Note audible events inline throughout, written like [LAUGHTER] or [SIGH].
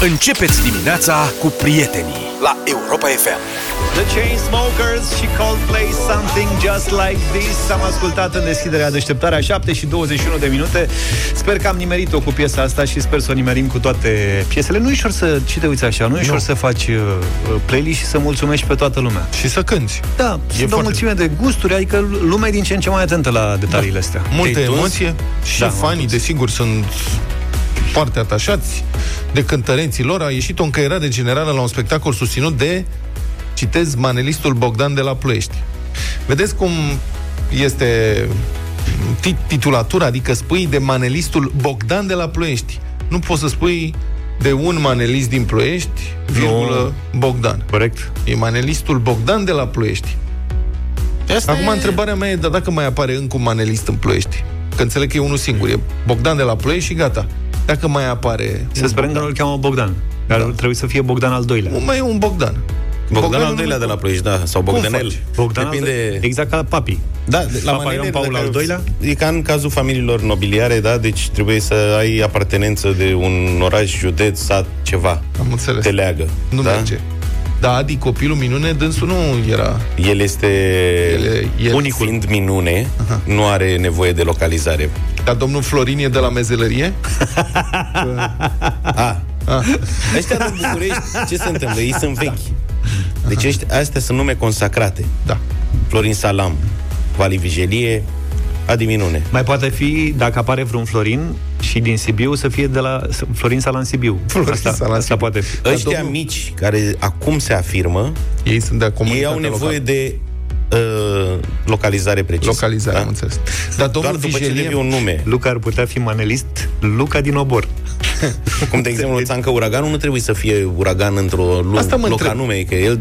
Începeți dimineața cu prietenii la Europa FM. The Chainsmokers și Coldplay Something Just Like This Am ascultat în deschiderea deșteptarea 7 și 21 de minute Sper că am nimerit-o cu piesa asta și sper să o nimerim cu toate piesele Nu e ușor să, ce te uiți așa, nu e ușor să faci uh, playlist și să mulțumești pe toată lumea Și să cânti. Da, E sunt o foarte- mulțime de gusturi, adică lumea e din ce în ce mai atentă la detaliile astea Multă Te-ai tuns? emoție și Da, da, m-am fanii, tuns. desigur, sunt foarte atașați de cântărenții lor. A ieșit o încăierare generală la un spectacol susținut de, citez, manelistul Bogdan de la Ploiești. Vedeți cum este tit- titulatura, adică spui de manelistul Bogdan de la Ploiești. Nu poți să spui de un manelist din Ploiești, virgulă, Bogdan. Corect? E manelistul Bogdan de la Ploiești. Asta Acum, e... întrebarea mea e, dar dacă mai apare încă un manelist în Ploiești? Că înțeleg că e unul singur, e Bogdan de la Ploiești și gata. Dacă mai apare... Să un sperăm că nu-l cheamă Bogdan Dar Da. trebuie să fie Bogdan al doilea Bogdan, Mai e un Bogdan. Bogdan Bogdanul al doilea nu- de la Ploiești, da, sau Bogdanel. faci? Bogdan Depinde... al doilea, exact ca papi Da, de- la Papa manele, Ioan Paul dacă- al doilea? E ca în cazul familiilor nobiliare, da? Deci trebuie să ai apartenență de un oraș, județ, sat, ceva. Am înțeles. Te leagă. Nu da? merge. Da, Adi, copilul minune, dânsul nu era... El este... El, el, Unicul. Fiind minune, nu are nevoie de localizare. Dar domnul Florin e de la mezelărie? [LAUGHS] A. Ăștia din București, ce se întâmplă? Ei sunt vechi. Deci ăștia, astea sunt nume consacrate. Da. Florin Salam, Vali Vigelie, Adi Minune. Mai poate fi, dacă apare vreun Florin și din Sibiu, să fie de la Florin Salan Sibiu. [LAUGHS] Florin asta, Salan asta Sibiu. poate fi. Ăștia domnul- mici, care acum se afirmă, Ei sunt de ei comunitate au nevoie locală. de uh, localizare precisă. Localizare, am înțeles. Dar Doar domnul după ce Vigelie... devii un nume. Luca ar putea fi manelist Luca din Obor. [LAUGHS] Cum, de exemplu, Țancă Uraganul nu trebuie să fie uragan într-o lu- Asta mă loc întreb. anume, că el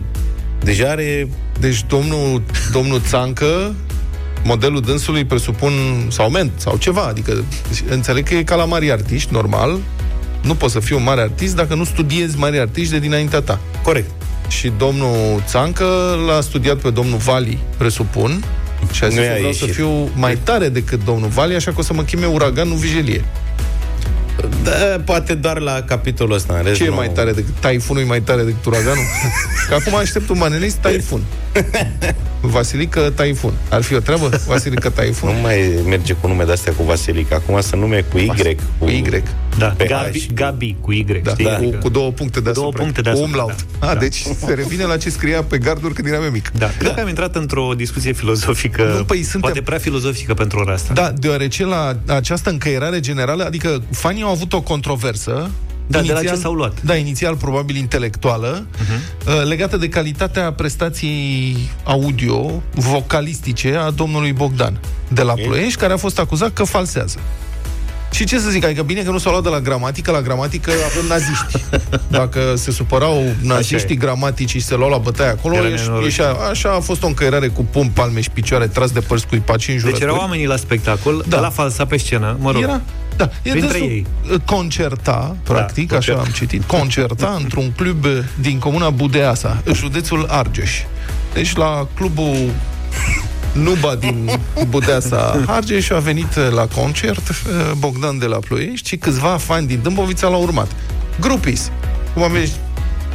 deja are... Deci domnul, domnul Țancă, modelul dânsului presupun sau ment sau ceva, adică înțeleg că e ca la mari artiști, normal, nu poți să fii un mare artist dacă nu studiezi mari artiști de dinaintea ta. Corect. Și domnul Țancă l-a studiat pe domnul Vali, presupun, și a zis Nu că i-a vreau să ieșit. fiu mai tare decât domnul Vali, așa că o să mă chime uragan, nu vijelie. Da, poate doar la capitolul ăsta. În rest, Ce e nu. mai tare decât taifunul e mai tare decât uraganul? că acum aștept un manelist taifun. [LAUGHS] Vasilică Taifun. Ar fi o treabă? Vasilică Taifun? Nu mai merge cu nume de-astea cu Vasilic. Acum sunt nume cu Y. Cu Y. Da, Pe Gabi, H. Gabi cu Y, Da, știi? da. Adică- Cu, cu două puncte deasupra. două puncte Cu deasupra, umlaut. da. A, Da. deci se revine la ce scria pe garduri când eram eu mic. Da, cred că am intrat într-o discuție filozofică, Nu, păi, suntem- poate prea filozofică pentru ora asta. Da, deoarece la această încăierare generală, adică fanii au avut o controversă Da, de la ce s-au luat? Da, inițial probabil intelectuală, uh-huh. legată de calitatea prestației audio, vocalistice a domnului Bogdan de la Ploiești, care a fost acuzat că falsează. Și ce să zic, adică bine că nu s-au luat de la gramatică, la gramatică avem naziști. [LAUGHS] Dacă se supărau naziștii e. gramaticii și se luau la bătaie acolo, Era ieși- nenorocit. ieșea, așa a fost o încăierare cu pum, palme și picioare tras de părți cuipaci în Deci jurături. erau oamenii la spectacol, Da. da. la falsa pe scenă, mă rog. Era, da, e Printre dânsul ei. concerta, practic, Da, așa concerta. am citit, concerta [LAUGHS] într-un club din comuna Budeasa, județul Argeș. Deci la clubul Nuba din Budeasa Argeș a venit la concert eh, Bogdan de la Ploiești și câțiva fani din Dâmbovița l-au urmat. Grupis. Cum am vezi,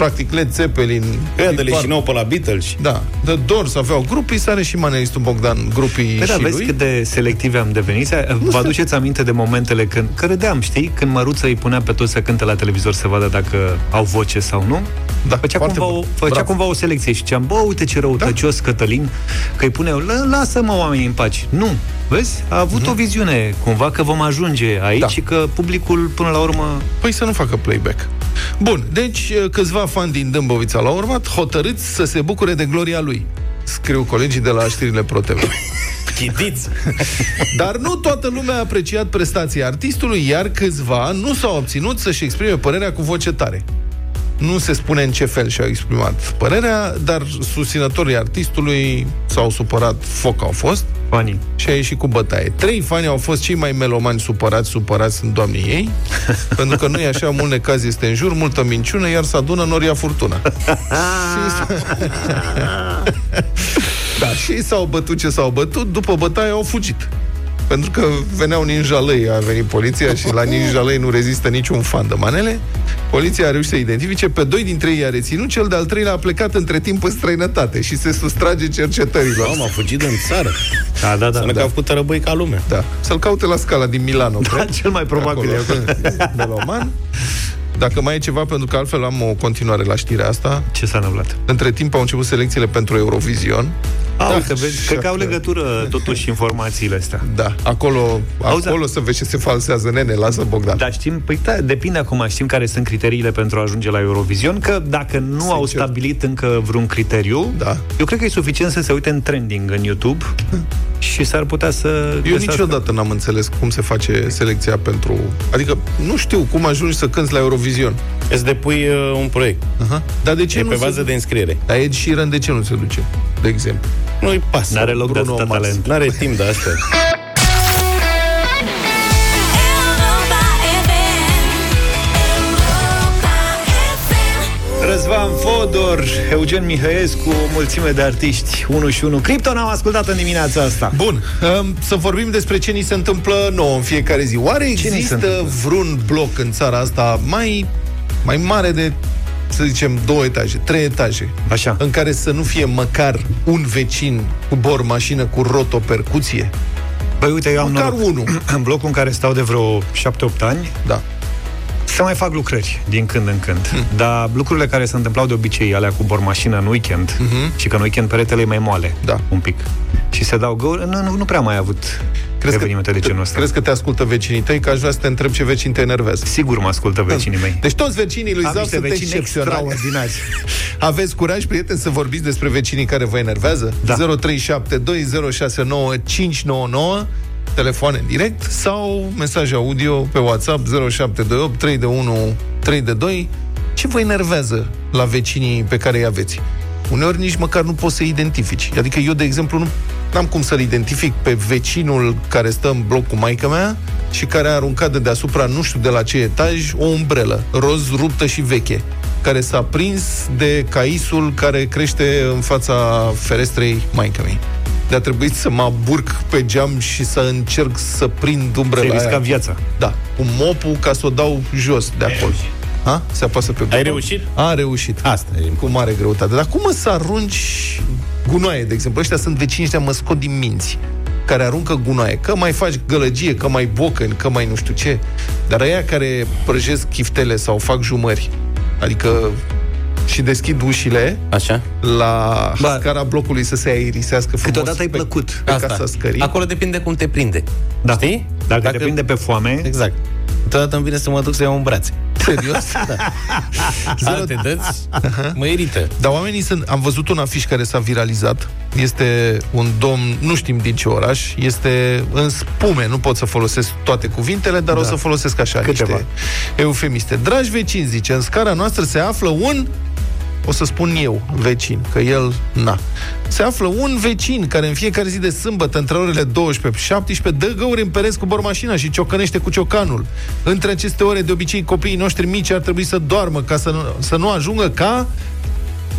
practic, Led Zeppelin. Ăia de Deep leșinau pe la Beatles. Da, The Doors aveau grupii, are și manelistul Bogdan grupii Păi da, și vezi lui. cât de selectivi am devenit. Vă aduceți aminte de momentele când, că râdeam, știi? Când Măruță îi punea pe toți să cânte la televizor să vadă dacă au voce sau nu. Da, Făcea, foarte cumva, o, bun. făcea Bravo. cumva o selecție și ziceam, bă, uite ce răutăcios da. Cătălin, că îi pune, "Lă- lasă-mă oamenii în pace. Nu, vezi? A avut o viziune, cumva, că vom ajunge aici Mhm. Da. și că publicul, până la urmă, Păi să nu facă playback. Bun, deci câțiva fani din Dâmbovița l-au urmat, hotărâți să se bucure de gloria lui. Scriu colegii de la știrile ProTV. Chitiți! [LAUGHS] Dar nu toată lumea a apreciat prestația artistului, iar câțiva nu s-au obținut să-și exprime părerea cu voce tare. Nu se spune în ce fel și-au exprimat părerea, dar susținătorii artistului s-au supărat, foc au fost, fanii. și a ieșit cu bătaie. Trei fani au fost cei mai melomani supărați, supărați sunt doamnii ei, [LAUGHS] pentru că nu e așa, mult necaz este în jur, multă minciună, iar să adună noria furtuna. [LAUGHS] și... [LAUGHS] da, și ei s-au bătut ce s-au bătut, după bătaie au fugit. Pentru că veneau ninjalăi, a venit poliția și la ninjalăi nu rezistă niciun fan de manele. Poliția a reușit să identifice, pe doi dintre ei a reținut, cel de-al treilea a plecat între timp în străinătate și se sustrage cercetărilor. Am a fugit în țară. Da, da, da. Să da. că a făcut răbăi ca lumea. Da. Să-l caute la scala din Milano, Da, cred. cel mai probabil. Acolo, meloman. Dacă mai e ceva, pentru că altfel am o continuare la știrea asta. Ce s-a întâmplat? Între timp au început selecțiile pentru Eurovision. A, Da, uite, vezi, cred că au așa. legătură totuși informațiile astea. Da, acolo, Auzi, acolo să vezi ce se falsează, nene, lasă Bogdan. Dar știm, păi da, depinde acum, știm care sunt criteriile pentru a ajunge la Eurovision, că dacă nu Sincer. au stabilit încă vreun criteriu, Da. eu cred că e suficient să se uite în trending în YouTube [LAUGHS] și s-ar putea să Eu găsească- niciodată n-am înțeles cum se face selecția pentru... Adică nu știu cum ajungi să cânți la Eurovision. Îți depui uh, un proiect. Aha. Dar de ce E nu pe se... bază de înscriere. Dar Ed Sheeran de ce nu se duce, de exemplu? Nu-i pasă. N-are loc de Bruno atâta Mars. talent. N-are timp de asta. [LAUGHS] Răzvan Fodor, Eugen Mihăescu, o mulțime de artiști, 1 și 1. Krypton am ascultat în dimineața asta. Bun, um, să vorbim despre ce ni se întâmplă nouă în fiecare zi. Oare ni se există întâmplă? vreun bloc în țara asta mai, mai mare de, să zicem, două etaje, trei etaje, Așa. în care să nu fie măcar un vecin cu bor mașină cu rotopercuție? Băi, uite, eu am Măcar noroc. unul. [CLEARS THROAT] În blocul în care stau de vreo 7-8 ani, Da. Se mai fac lucrări din când în când. Hmm. Dar lucrurile care se întâmplau de obicei, alea cu bormașină în weekend, și că în weekend peretele e mai moale, Mhm. Da. un pic. Și se dau găuri, nu, nu, nu prea mai ai avut Crezi că, evenimente de genul ăsta. crezi că te ascultă vecinii tăi? Că aș vrea să te întreb ce vecini te enervează. Sigur mă ascultă vecinii mei. Deci toți vecinii lui Am Zau niște sunt vecini excepționali. extraordinari. [LAUGHS] Aveți curaj, prieteni, să vorbiți despre vecinii care vă enervează? Da. 0372069599 telefoane în direct sau mesaj audio pe WhatsApp 0728 3 de 1 3 de 2. Ce vă enervează la vecinii pe care îi aveți? Uneori nici măcar nu poți să identifici. Adică eu, de exemplu, nu am cum să-l identific pe vecinul care stă în bloc cu maica mea și care a aruncat de deasupra, nu știu de la ce etaj, o umbrelă roz ruptă și veche care s-a prins de caisul care crește în fața ferestrei maică mei. De a trebuit să mă burc pe geam și să încerc să prind umbrela Ți-ai aia. riscat viața. Da, cu mopul ca să o dau jos de acolo. Ha? Se apasă pe buton. reușit? A reușit. Asta e. Cu mare greutate. Dar cum mă să arunci gunoaie, de exemplu? Ăștia sunt vecini ăștia mă scot din minți care aruncă gunoaie. Că mai faci gălăgie, că mai bocăni, că mai nu știu ce. Dar aia care prăjesc chiftele sau fac jumări, adică și deschid ușile Așa? la Ba- scara blocului să se aerisească frumos. Câteodată e pe- plăcut. Pe casa scării. Acolo depinde cum te prinde. Da. Știi? Dacă, Dacă te prinde pe foame, Exact. Totodată îmi vine să mă duc să iau în brațe. Serios? [LAUGHS] [LAUGHS] Alte dăți mă irită. Dar oamenii sunt... Am văzut un afiș care s-a viralizat. Este un domn, nu știm din ce oraș, este în spume. Nu pot să folosesc toate cuvintele, dar da. o să folosesc așa Câteva. niște eufemiste. Dragi vecini, zice, în scara noastră se află un o să spun eu, vecin, că el, na. Se află un vecin care în fiecare zi de sâmbătă, între orele 12 și 17, dă găuri în pereți cu bormașina și ciocănește cu ciocanul. Între aceste ore, de obicei, copiii noștri mici ar trebui să doarmă ca să nu, să nu ajungă ca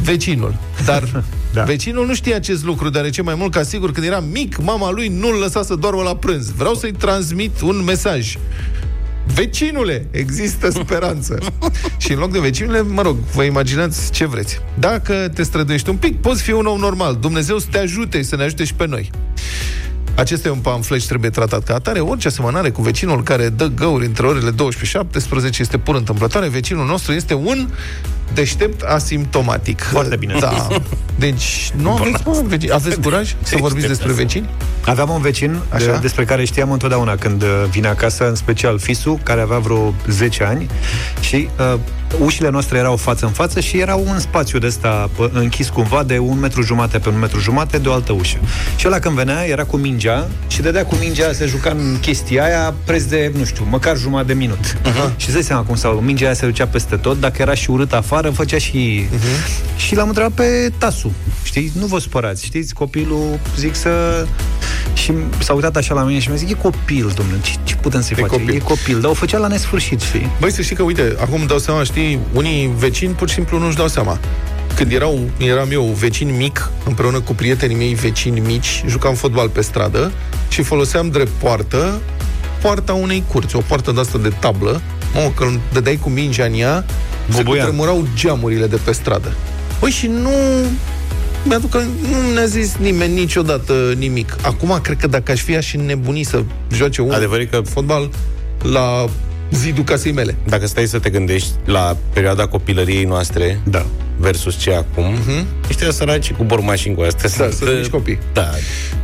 vecinul. Dar da. [LAUGHS] Da. vecinul nu știe acest lucru, deoarece mai mult ca sigur, când era mic, mama lui nu-l lăsa să doarmă la prânz. Vreau să-i transmit un mesaj. Vecinule, există speranță. [LAUGHS] și în loc de vecinule, mă rog, vă imaginați ce vreți. Dacă te străduiești un pic, poți fi un om normal. Dumnezeu să te ajute, să ne ajute și pe noi. Acesta e un pamflet și trebuie tratat ca atare. Orice asemănare cu vecinul care dă găuri între orele 12 și 17 este pur întâmplătoare. Vecinul nostru este un deștept asimptomatic. Foarte bine Da. Deci, nu aveți, mă, vecini. Aveți curaj să vorbiți despre vecini? Aveam un vecin Așa? de, despre care știam întotdeauna când uh, vine acasă, în special Fisu, care avea vreo 10 ani și uh, ușile noastre erau față în față și era un spațiu de ăsta pă, închis cumva de un metru jumate pe un metru jumate de o altă ușă. Și ăla când venea era cu mingea și dădea cu mingea, se juca în chestia aia preț de, nu știu, măcar jumătate de minut. Uh-huh. Și îți dai seama cum sau mingea aia se ducea peste tot, dacă era și urât afară, făcea și... Uh-huh. Și l-am întrebat pe Tasu, știi, nu vă supărați, știți, copilul, zic să... Și s-a uitat așa la mine și mi-a zis, e copil, domnule, ce, ce putem să-i E facem? copil. E copil, dar o făcea la nesfârșit, știi? Băi, să știi că, uite, acum îmi dau seama, știi, unii vecini pur și simplu nu-și dau seama. Când erau, eram eu vecin mic, împreună cu prietenii mei vecini mici, jucam fotbal pe stradă și foloseam drept poartă poarta unei curți, o poartă de asta de tablă. Mă, că îmi dădeai cu mingea în ea, se Boboian. cutremurau geamurile de pe stradă. Păi și nu... Mi-aduc că nu ne-a zis nimeni niciodată nimic. Acum, cred că dacă aș fi, aș nebuni să joace un Adevărul e că- fotbal la zidul casei mele. Dacă stai să te gândești la perioada copilăriei noastre Da. Versus ce acum, uh-huh. ăștia săraci cu bormașini cu astea Da, sunt mici copii. Da.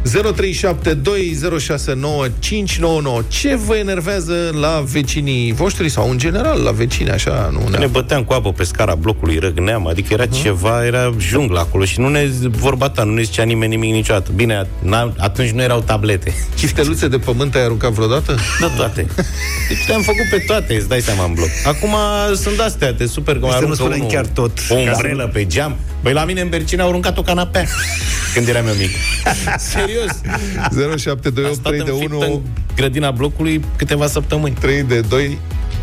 0372069599. Ce vă enervează la vecinii voștri sau în general la vecini, așa, nu Ne ne băteam cu apă pe scara blocului, răgneam, adică era uh-huh. ceva, era junglă acolo și nu ne vorba ta, nu ne zicea nimeni nimic niciodată. Bine, n- atunci nu erau tablete. Chifteluțe de pământ ai aruncat vreodată? Da, toate. Deci le-am făcut pe toate, îți dai seama în bloc. Acum sunt astea, te super că mai Să nu aruncă spunem unul chiar tot. O umbrelă pe geam. Băi, la mine în Bercine au aruncat o canapea [LAUGHS] când eram eu mic. Serios. 0728 A stat 3 de înfiptă 1 în grădina blocului câteva săptămâni. 3 de 2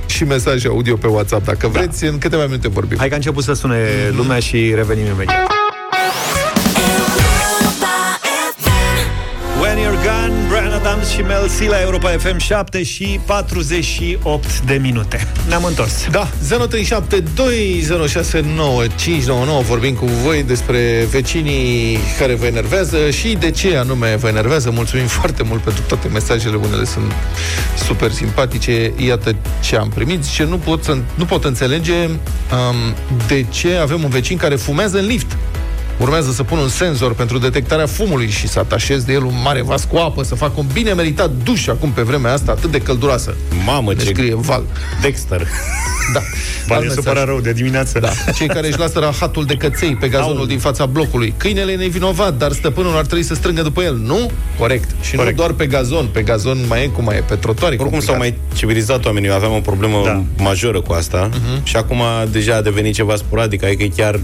și mesaje audio pe WhatsApp. Dacă vreți, în câteva minute vorbim. Hai că a început să sune lumea și revenim imediat. Și Mel C la Europa FM 7 și 48 de minute. Ne-am întors. Da, 0372069599 vorbim cu voi despre vecinii care vă enervează și de ce anume vă enervează. Mulțumim [LAUGHS] foarte mult pentru toate mesajele, unele sunt super simpatice. Iată ce am primit. Zice, nu pot, să, nu pot înțelege um, de ce avem un vecin care fumează în lift. Urmează să pun un senzor pentru detectarea fumului și să atașez de el un mare vas cu apă, să fac un bine meritat duș acum pe vremea asta atât de călduroasă. Mamă, Ne ce scrie Val. Dexter. Da. Ba, Alt ne mesaj. supăra rău de dimineață. Da. Cei care își lasă rahatul de căței pe gazonul Au. din fața blocului. Câinele e nevinovat, dar stăpânul ar trebui să strângă după el, nu? Corect. Și Corect. nu doar pe gazon. Pe gazon mai e cum mai e, pe trotuare. Oricum complicat. s-au mai civilizat oamenii, eu aveam o problemă Da. da. majoră cu asta uh-huh. și acum deja a devenit ceva sporadic, adică e chiar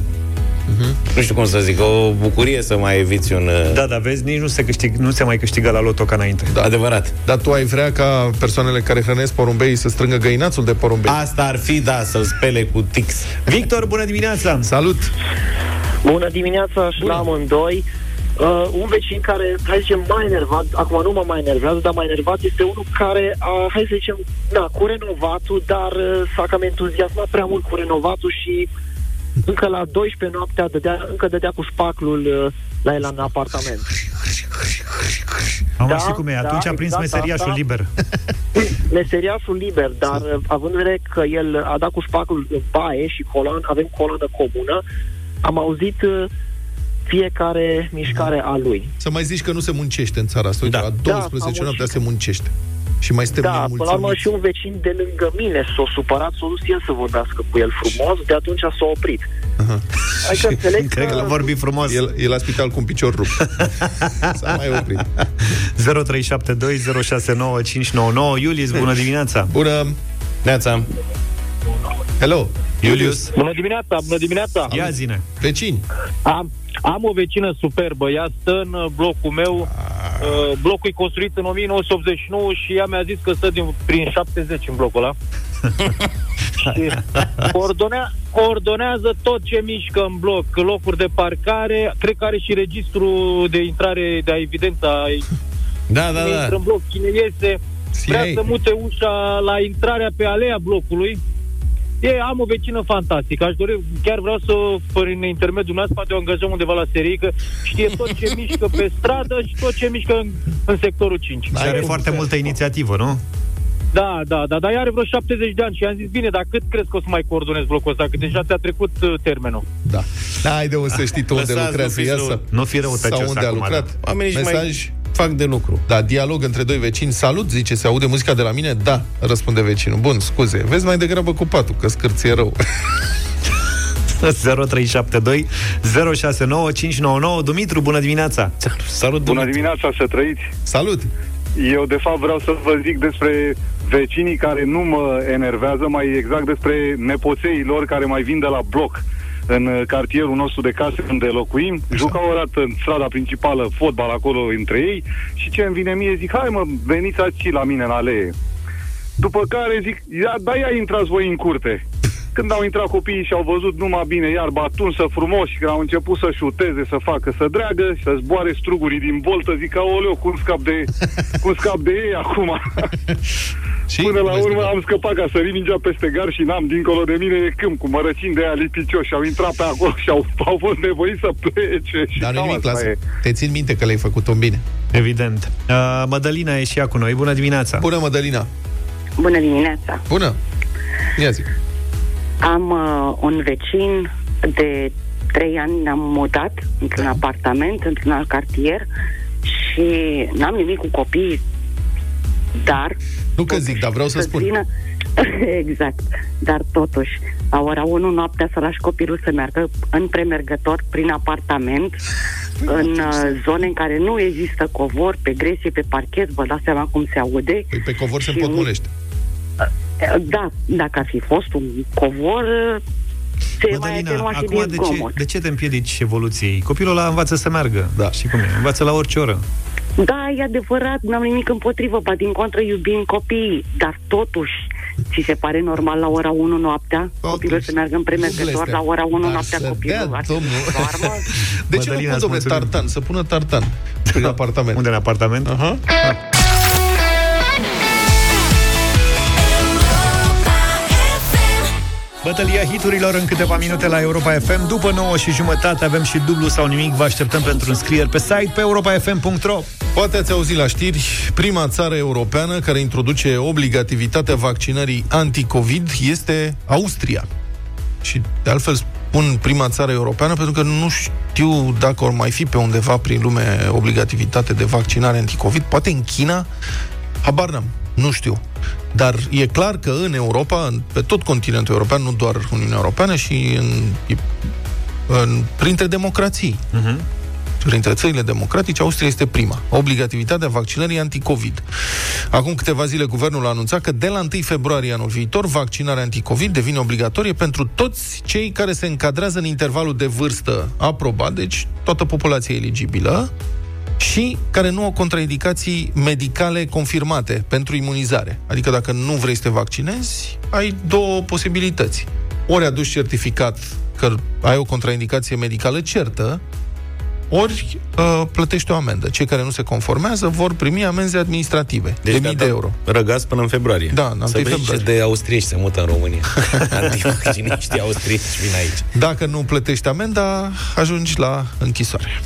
uh-huh. nu știu cum să zic, o bucurie să mai eviți un... uh, Da, dar vezi, nici nu se, câștig, nu se mai câștigă la loto ca înainte. Da. Adevărat. Dar tu ai vrea ca persoanele care hrănesc porumbei să strângă găinațul de porumbei. Asta ar fi, da, să-l spele cu tix. Victor, bună dimineața! Salut! Bună dimineața și la amândoi. Uh, un vecin care, hai să zicem, mai enervat, acum nu mă mai enervează, dar mai enervat este unul care, uh, hai să zicem, da, cu renovatul, dar uh, s-a cam entuziasmat prea mult cu renovatul și încă la 12 noaptea dădea, încă dădea cu spaclul uh, la el în apartament. Am Da, știi cum e, da, atunci a prins exact meseriașul asta. liber. [LAUGHS] Meseriașul liber, dar uh, având în vedere că el a dat cu spacul în baie și coloan, avem coloană comună, am auzit uh, fiecare mișcare a lui. Să mai zici că nu se muncește în țara asta. Uite, Da. la Da, 12 am noaptea auzit. se muncește. Și mai suntem Da, până la urmă nemulțumiți. și un vecin de lângă mine s-a supărat, s-a dus el să vorbească cu el frumos, de atunci s-a oprit. Adică [LAUGHS] înțeleg Cred că l-a vorbit frumos. El e la spital cu un picior rupt. [LAUGHS] S-a mai oprit. [LAUGHS] 0372069599 Iulius, bună dimineața! Bună! Neața. Hello! Iulius, Bună dimineața, bună dimineața! ia zine! Vecini! Am, am o vecină superbă, ea stă în uh, blocul meu, uh, blocul e construit în 1989 și ea mi-a zis că stă din, prin 70 în blocul ăla. [LAUGHS] și coordonea, coordonează tot ce mișcă în bloc, locuri de parcare, cred că are și registru de intrare, de evidența Da, cine da, intră da. în bloc, cine iese, vrea CIA. să mute ușa la intrarea pe alea blocului. E, am o vecină fantastică. Aș dori, chiar vreau să, prin intermediul nostru, poate o angajăm undeva la serie, că știe tot ce mișcă pe stradă și tot ce mișcă în, în sectorul 5. Și are foarte multă inițiativă, nu? Da, da, da, dar ea are vreo 70 de ani și i-am zis, bine, dar cât crezi că o să mai coordonezi blocul ăsta? Că deja ți-a trecut uh, termenul. Da. N-ai de unde să știi tu unde Lăsați, lucrează nu fiți ea rău. să... Nu fi răutăcios Sau unde a acum, lucrat. Oamenii și mai Mesaj. Fac de lucru. Da, dialog între doi vecini. Salut, zice, se aude muzica de la mine? Da, răspunde vecinul. Bun, scuze. Vezi mai degrabă cu patul, că scârție rău. [LAUGHS] 0372 069599 Dumitru, bună dimineața! Salut, Bună Dumitru. dimineața, să trăiți! Salut! Eu, de fapt, vreau să vă zic despre vecinii care nu mă enervează, mai exact despre nepoței lor care mai vin de la bloc în uh, cartierul nostru de case unde locuim. Jucau o dată în strada principală fotbal acolo între ei și ce îmi vine mie, zic, hai mă, veniți aici la mine în alee. După care zic, ia, da, ia intrați voi în curte. când au intrat copiii și au văzut numai bine iarba atunsă frumos și când au început să șuteze, să facă, să dreagă și să zboare strugurii din boltă, zic, oleo, cum scap de, cum scap de ei acum? [LAUGHS] Și Până la vezi urmă că- am scăpat ca sări mingea peste gar și n-am dincolo de mine e câmp cu mărăcini de aia lipicioși și au intrat pe acolo și au, au fost nevoiți să plece. Și Dar nu cam nimic, asta lasă. e. Te țin minte că le-ai făcut-o bine. Evident. Uh, Mădălina e și ea cu noi. Bună dimineața! Bună, Mădălina! Bună dimineața! Bună! Ia zi. Am uh, un vecin de trei ani, ne-am mutat într-un Da. apartament, într-un alt cartier și n-am nimic cu copiii, dar... Nu că zic, dar vreau să să spun. Vină... [LAUGHS] exact. Dar totuși, la ora 1 noaptea să lași copilul să meargă în premergător prin apartament, în uh, zone în care nu există covor, pe gresie, pe parchet, vă dați seama cum se aude. Păi pe covor se Și- împotmolește. Da, dacă ar fi fost un covor, se mai Mădălina, atenua și acum din de ce, zgomot. de ce te împiedici evoluției? Copilul ăla învață să meargă. Da. Și cum e? Învață la orice oră. Da, e adevărat, n-am nimic împotrivă, ba din contră iubim copiii, dar totuși, ți se pare normal la ora 1 noaptea copilul să meargă în premergător Blestem. la ora 1 Dar noaptea să copilul dea, ar domnul. doarmă? De ce Mădălina, nu pun, îți domnule, mulțumim. tartan? Să pună tartan prin apartament. Unde în apartament? Aha. Bătălia hiturilor în câteva minute la Europa FM. După 9 și jumătate avem și dublu sau nimic. Vă așteptăm pentru înscrieri pe site pe europafm.ro. Poate ați auzit la știri, prima țară europeană care introduce obligativitatea vaccinării anti-Covid este Austria. Și de altfel spun prima țară europeană pentru că nu știu dacă or mai fi pe undeva prin lume obligativitate de vaccinare anti-Covid. Poate în China, habar n-am, nu știu. Dar e clar că în Europa, în- pe tot continentul european, nu doar Uniunea Europeană, și în, în, printre democrații, printre țările democratice, Austria este prima. Obligativitatea vaccinării anticovid. Acum câteva zile, guvernul a anunțat că de la 1 februarie anul viitor, vaccinarea anticovid devine obligatorie pentru toți cei care se încadrează în intervalul de vârstă aprobat, deci toată populația eligibilă, și care nu au contraindicații medicale confirmate pentru imunizare. Adică dacă nu vrei să te vaccinezi, ai două posibilități. Ori aduci certificat că ai o contraindicație medicală certă, ori uh, plătești o amendă. Cei care nu se conformează vor primi amenzi administrative deci de mii de euro. Răgați până în februarie. Da, în Să 1 vezi februarie. ce de austrieci se mută în România. [LAUGHS] Antivacciniștii austrieci vin aici. Dacă nu plătești amenda, ajungi la închisoare.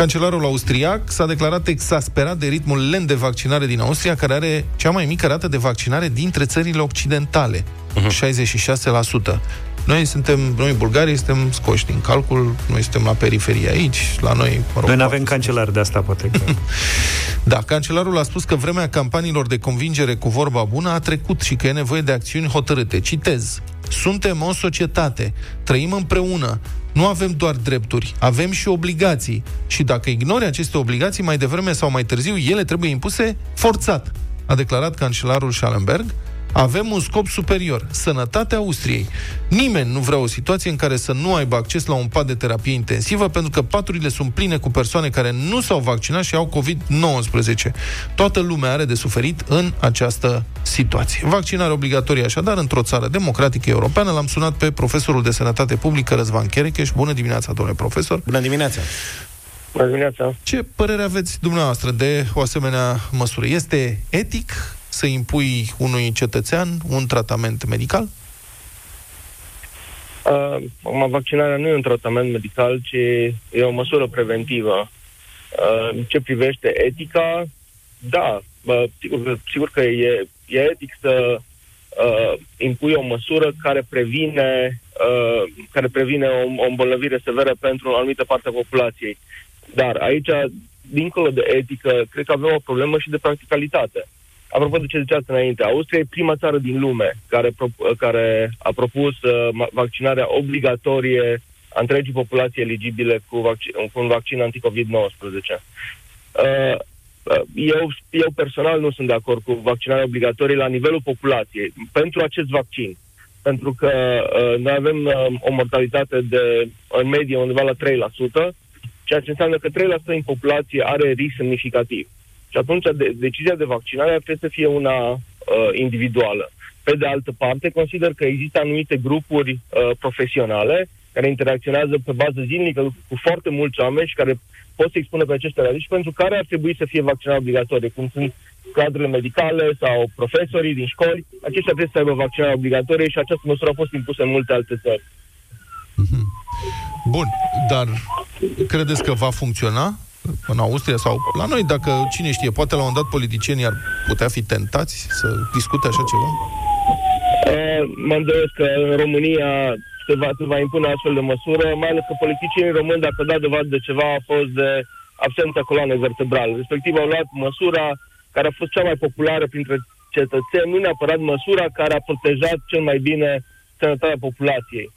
Cancelarul austriac s-a declarat exasperat de ritmul lent de vaccinare din Austria, care are cea mai mică rată de vaccinare dintre țările occidentale, uh-huh. 66%. Noi suntem, noi bulgarii suntem scoși din calcul, noi suntem la periferie aici, la noi, mă rog, Noi nu avem cancelar de asta, poate că... [LAUGHS] Da, cancelarul a spus că vremea campaniilor de convingere cu vorba bună a trecut și că e nevoie de acțiuni hotărâte. Citez. Suntem o societate, trăim împreună, nu avem doar drepturi, avem și obligații. Și dacă ignori aceste obligații, mai devreme sau mai târziu, ele trebuie impuse forțat, a declarat cancelarul Schallenberg. Avem un scop superior, sănătatea Austriei. Nimeni nu vrea o situație în care să nu aibă acces la un pat de terapie intensivă, pentru că paturile sunt pline cu persoane care nu s-au vaccinat și au COVID-19. Toată lumea are de suferit în această situație. Vaccinare obligatorie așadar într-o țară democratică europeană. L-am sunat pe profesorul de sănătate publică Răzvan Cherecheș. Bună dimineața, domnule profesor! Bună dimineața! Bună dimineața! Ce părere aveți dumneavoastră de o asemenea măsură? Este etic să impui unui cetățean un tratament medical? Uh, acum, vaccinarea nu e un tratament medical, ci e o măsură preventivă. Uh, în ce privește etica, da, uh, sigur, că- sigur că e, e etic să uh, impui o măsură care previne, uh, care previne o, o îmbolnăvire severă pentru o anumită parte a populației. Dar aici, dincolo de etică, cred că avem o problemă și de practicalitate. Apropo de ce ziceați înainte, Austria e prima țară din lume care, pro- care a propus uh, ma- vaccinarea obligatorie a întregii populații eligibile cu, vac- cu un vaccin anticovid-19. Uh, uh, eu, eu personal nu sunt de acord cu vaccinarea obligatorie la nivelul populației pentru acest vaccin. Pentru că uh, noi avem uh, o mortalitate de, în medie, undeva la 3%, ceea ce înseamnă că 3% din populație are risc semnificativ. Și atunci de, decizia de vaccinare ar trebui să fie una uh, individuală. Pe de altă parte, consider că există anumite grupuri uh, profesionale care interacționează pe bază zilnică cu foarte mulți oameni și care pot să expună pe aceste risc pentru care ar trebui să fie vaccinare obligatorie, cum sunt cadrele medicale sau profesorii din școli, aceștia trebuie să aibă vaccinare obligatorie și această măsură a fost impusă în multe alte țări. Bun, dar credeți că va funcționa în Austria sau la noi, dacă cine știe, poate la un dat politicienii ar putea fi tentați să discute așa ceva? Uh, mă îndoiesc că în România se va, se va impune astfel de măsură, mai ales că politicienii români, dacă da dovadă de ceva, a fost de absența coloanei vertebrale. Respectiv au luat măsura care a fost cea mai populară printre cetățeni, nu neapărat măsura care a protejat cel mai bine sănătatea populației.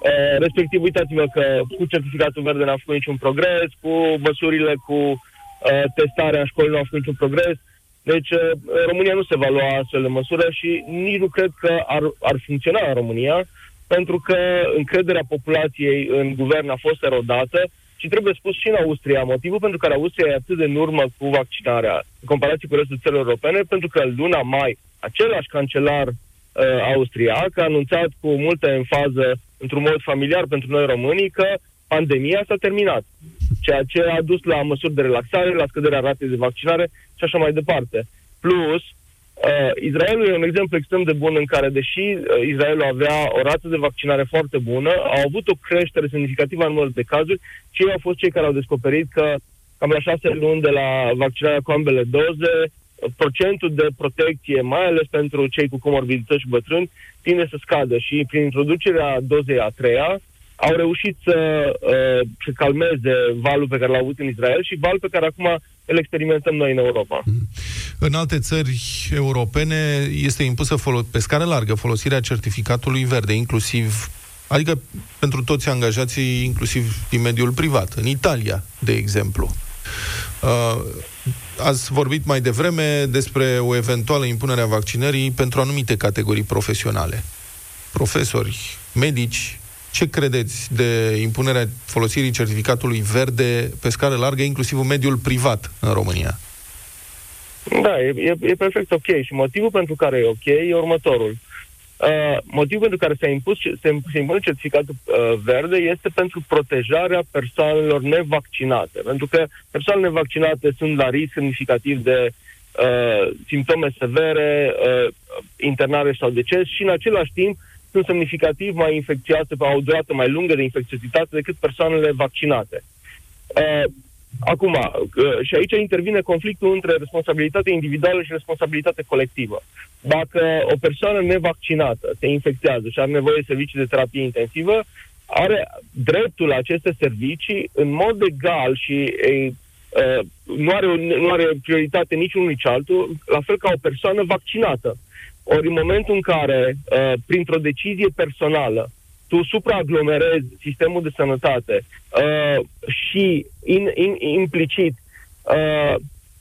Uh, respectiv, uitați-vă că cu certificatul verde n-am făcut niciun progres, cu măsurile cu uh, testarea în școli nu am făcut niciun progres. Deci, uh, România nu se va lua astfel de măsură și nici nu cred că ar, ar funcționa în România, pentru că încrederea populației în guvern a fost erodată și trebuie spus și în Austria, motivul pentru care Austria e atât de în urmă cu vaccinarea, în comparație cu restul țărilor europene, pentru că luna mai, același cancelar uh, austriac a anunțat cu multă enfază, într-un mod familiar pentru noi românii, că pandemia s-a terminat. Ceea ce a dus la măsuri de relaxare, la scăderea ratei de vaccinare și așa mai departe. Plus, Uh, Israelul e un exemplu extrem de bun în care, deși uh, Israelul avea o rată de vaccinare foarte bună, au avut o creștere semnificativă în numărul de cazuri și ei au fost cei care au descoperit că cam la șase luni de la vaccinarea cu ambele doze, uh, procentul de protecție, mai ales pentru cei cu comorbidități și bătrâni, tinde să scadă și prin introducerea dozei a treia, au reușit să, uh, să calmeze valul pe care l-au avut în Israel și valul pe care acum îl experimentăm noi în Europa. În alte țări europene este impusă folo- pe scară largă folosirea certificatului verde, inclusiv Adică pentru toți angajații, inclusiv din mediul privat. În Italia, de exemplu. Uh, ați vorbit mai devreme despre o eventuală impunere a vaccinării pentru anumite categorii profesionale. Profesori, medici, ce credeți de impunerea folosirii certificatului verde pe scară largă, inclusiv în mediul privat în România? Da, e, e, e perfect ok. Și motivul pentru care e ok e următorul. Uh, motivul pentru care s-a impus, se, se impune certificatul uh, verde este pentru protejarea persoanelor nevaccinate. Pentru că persoanele nevaccinate sunt la risc semnificativ de uh, simptome severe, uh, internare sau deces și în același timp sunt semnificativ mai infecțioase, au o durată mai lungă de infecțiozitate decât persoanele vaccinate. Uh, acum, uh, și aici intervine conflictul între responsabilitate individuală și responsabilitate colectivă. Dacă o persoană nevaccinată se infectează și are nevoie de servicii de terapie intensivă, are dreptul la aceste servicii în mod egal și e, uh, nu, are, nu are prioritate niciunul nici altul, la fel ca o persoană vaccinată. Ori în momentul în care, uh, printr-o decizie personală, tu supraaglomerezi sistemul de sănătate uh, și in, in, implicit uh,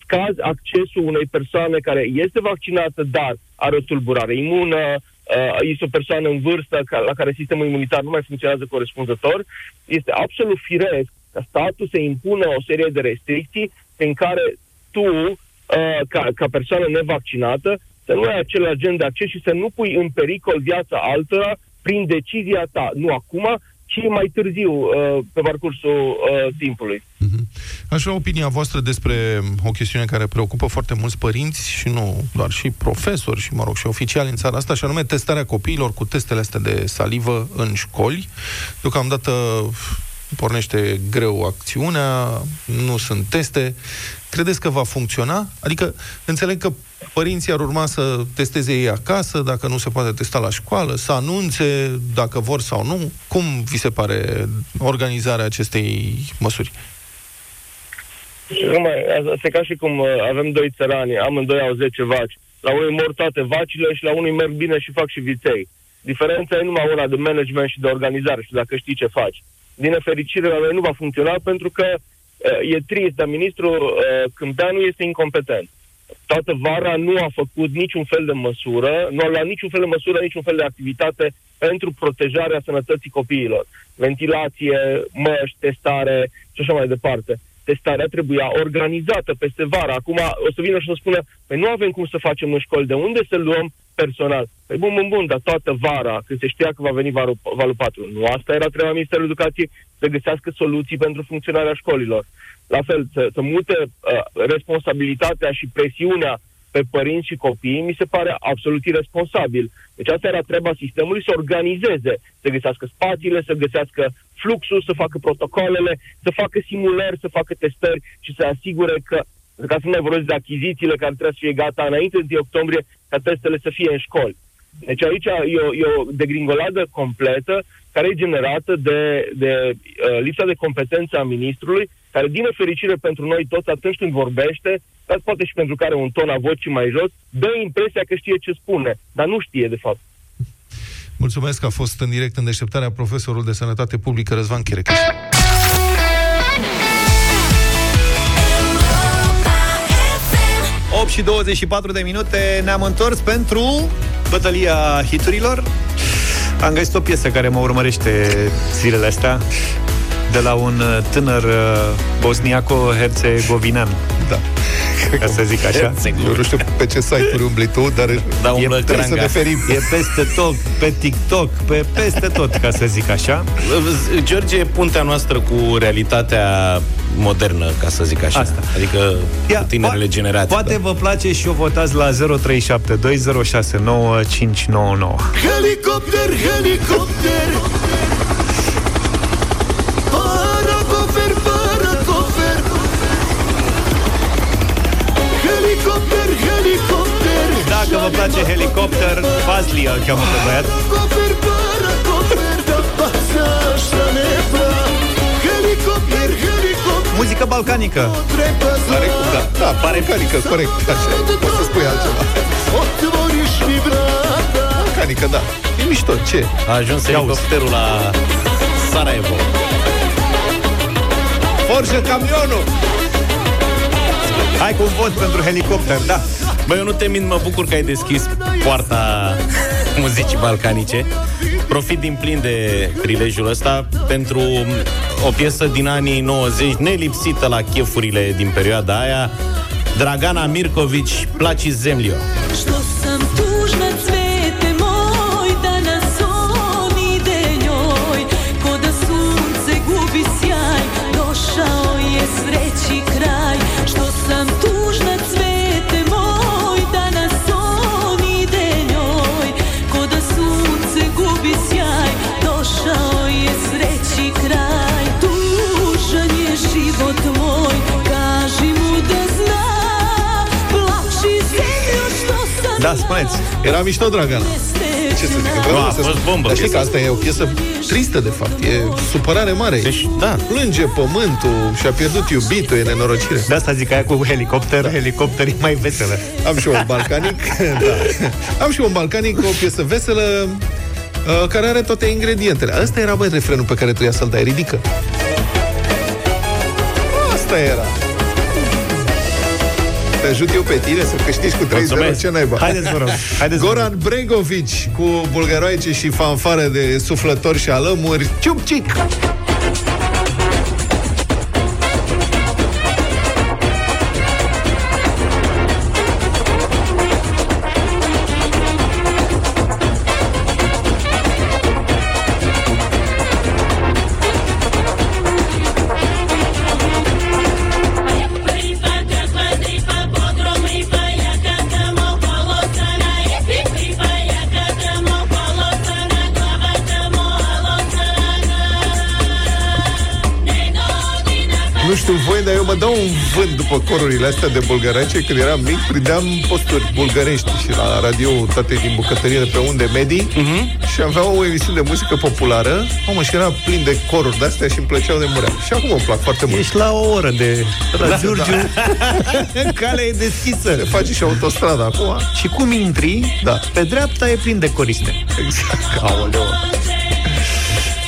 caz accesul unei persoane care este vaccinată, dar are o tulburare imună, uh, este o persoană în vârstă ca, la care sistemul imunitar nu mai funcționează corespunzător, este absolut firesc ca statul să impună o serie de restricții în care tu, uh, ca, ca persoană nevaccinată, să nu ai același gen de acces și să nu pui în pericol viața altora prin decizia ta, nu acum, ci mai târziu, uh, pe parcursul uh, timpului. Mm-hmm. Aș vrea opinia voastră despre o chestiune care preocupă foarte mulți părinți și nu doar și profesori și, mă rog, și oficiali în țara asta, și anume testarea copiilor cu testele astea de salivă în școli. Deocamdată pornește greu acțiunea, nu sunt teste. Credeți că va funcționa? Adică, înțeleg că părinții ar urma să testeze ei acasă, dacă nu se poate testa la școală, să anunțe dacă vor sau nu. Cum vi se pare organizarea acestei măsuri? Numai, asta e ca și cum uh, avem doi țărani, amândoi au 10 vaci. La unui mor toate vacile și la unui merg bine și fac și viței. Diferența e numai una de management și de organizare și dacă știi ce faci. Din nefericire, la noi nu va funcționa pentru că uh, e trist, dar ministrul uh, Câmpeanu este incompetent. Toată vara nu a făcut niciun fel de măsură, nu a luat niciun fel de măsură, niciun fel de activitate pentru protejarea sănătății copiilor. Ventilație, măști, testare și așa mai departe testarea trebuia organizată peste vară. Acum o să vină și să spună, păi nu avem cum să facem în școli, de unde să luăm personal. Păi bun, bun, bun, dar toată vara, când se știa că va veni valul, valul 4, nu asta era treaba Ministerului Educației, să găsească soluții pentru funcționarea școlilor. La fel, să, să mute uh, responsabilitatea și presiunea pe părinți și copii, mi se pare absolut irresponsabil. Deci asta era treaba sistemului, să organizeze, să găsească spațiile, să găsească fluxul, să facă protocolele, să facă simulări, să facă testări și să asigure că ca să nu mai vorbesc de achizițiile care trebuie să fie gata înainte de octombrie, ca testele să fie în școli. Deci aici e o, e o degringoladă completă care e generată de, de uh, lipsa de competență a ministrului, care, din nefericire pentru noi toți, atunci când vorbește, dar poate și pentru care un ton a vocii mai jos, dă impresia că știe ce spune, dar nu știe, de fapt. Mulțumesc că a fost în direct în deșteptarea profesorul de sănătate publică Răzvan Cherecaș. 8 și 24 de minute ne-am întors pentru bătălia hiturilor. Am găsit o piesă care mă urmărește zilele astea de la un tânăr uh, bosniaco-herțegovinean. Da. Ca să zic așa. Eu nu știu pe ce site-uri umbli tu, dar Da, E, umblă trebuie să ne cranga. ferim. e peste tot, pe TikTok, pe peste tot, ca să zic așa. George e puntea noastră cu realitatea modernă, ca să zic așa. Asta. Adică Ia, cu tinerele po- generații. Poate da. vă place și o votați la 0372069599. Helicopter, helicopter place helicopter, Fazli îl cheamă pe băiat. Paracofer, paracofer Da pasă așa nebra Helicopter, helicopter Muzică balcanică. Are cum, da, da, pare canică, corect, așa, poți să spui altceva. Otvoriš mi vrata Canică, da. E mișto, ce? A ajuns helicopterul la Sarajevo. Forjă camionul! Hai cu un vot pentru helicopter, da. Băi, eu nu te mint, mă bucur că ai deschis poarta [LAUGHS] muzicii balcanice. Profit din plin de prilejul ăsta pentru o piesă din anii 90, nelipsită la chefurile din perioada aia, Dragana Mirković, Placi Zemlio. Spuneți. Era mișto, Dragana. Ce să zic? Vreau a să fost spun. bombă Dar știi că piesa asta e o piesă tristă, de fapt. E supărare mare. Deci, da. Plânge pământul și-a pierdut iubitul, e nenorocire. De asta zic aia cu helicopter, da. helicopter e mai veselă. Am și un balcanic, [LAUGHS] da. Am și un balcanic, o piesă veselă, uh, care are toate ingredientele. Asta era, băi, refrenul pe care trebuia să-l dai. Ridică. Asta era. Te ajut eu pe tine să câștigi cu 3 0 Mulțumesc. ce naiba. Haideți, vă rog. Haideți, vă rog. Goran Bregovic cu bulgaroaice și fanfare de suflători și alămuri. Ciupcic! Nu dau un vânt după corurile astea de bulgărace. Când eram mic, prindeam posturi bulgărești și la radio toate din bucătărie de pe unde medii uh-huh. și aveam o emisiune de muzică populară. Mamă, și era plin de coruri de astea și îmi plăceau de murea. Și acum îmi plac foarte mult. Ești la o oră de la da, Giurgiu. Da. [LAUGHS] Calea e deschisă. Se face și autostrada acum. Și cum intri, Da. pe dreapta e plin de coriste. Exact. Aoleu.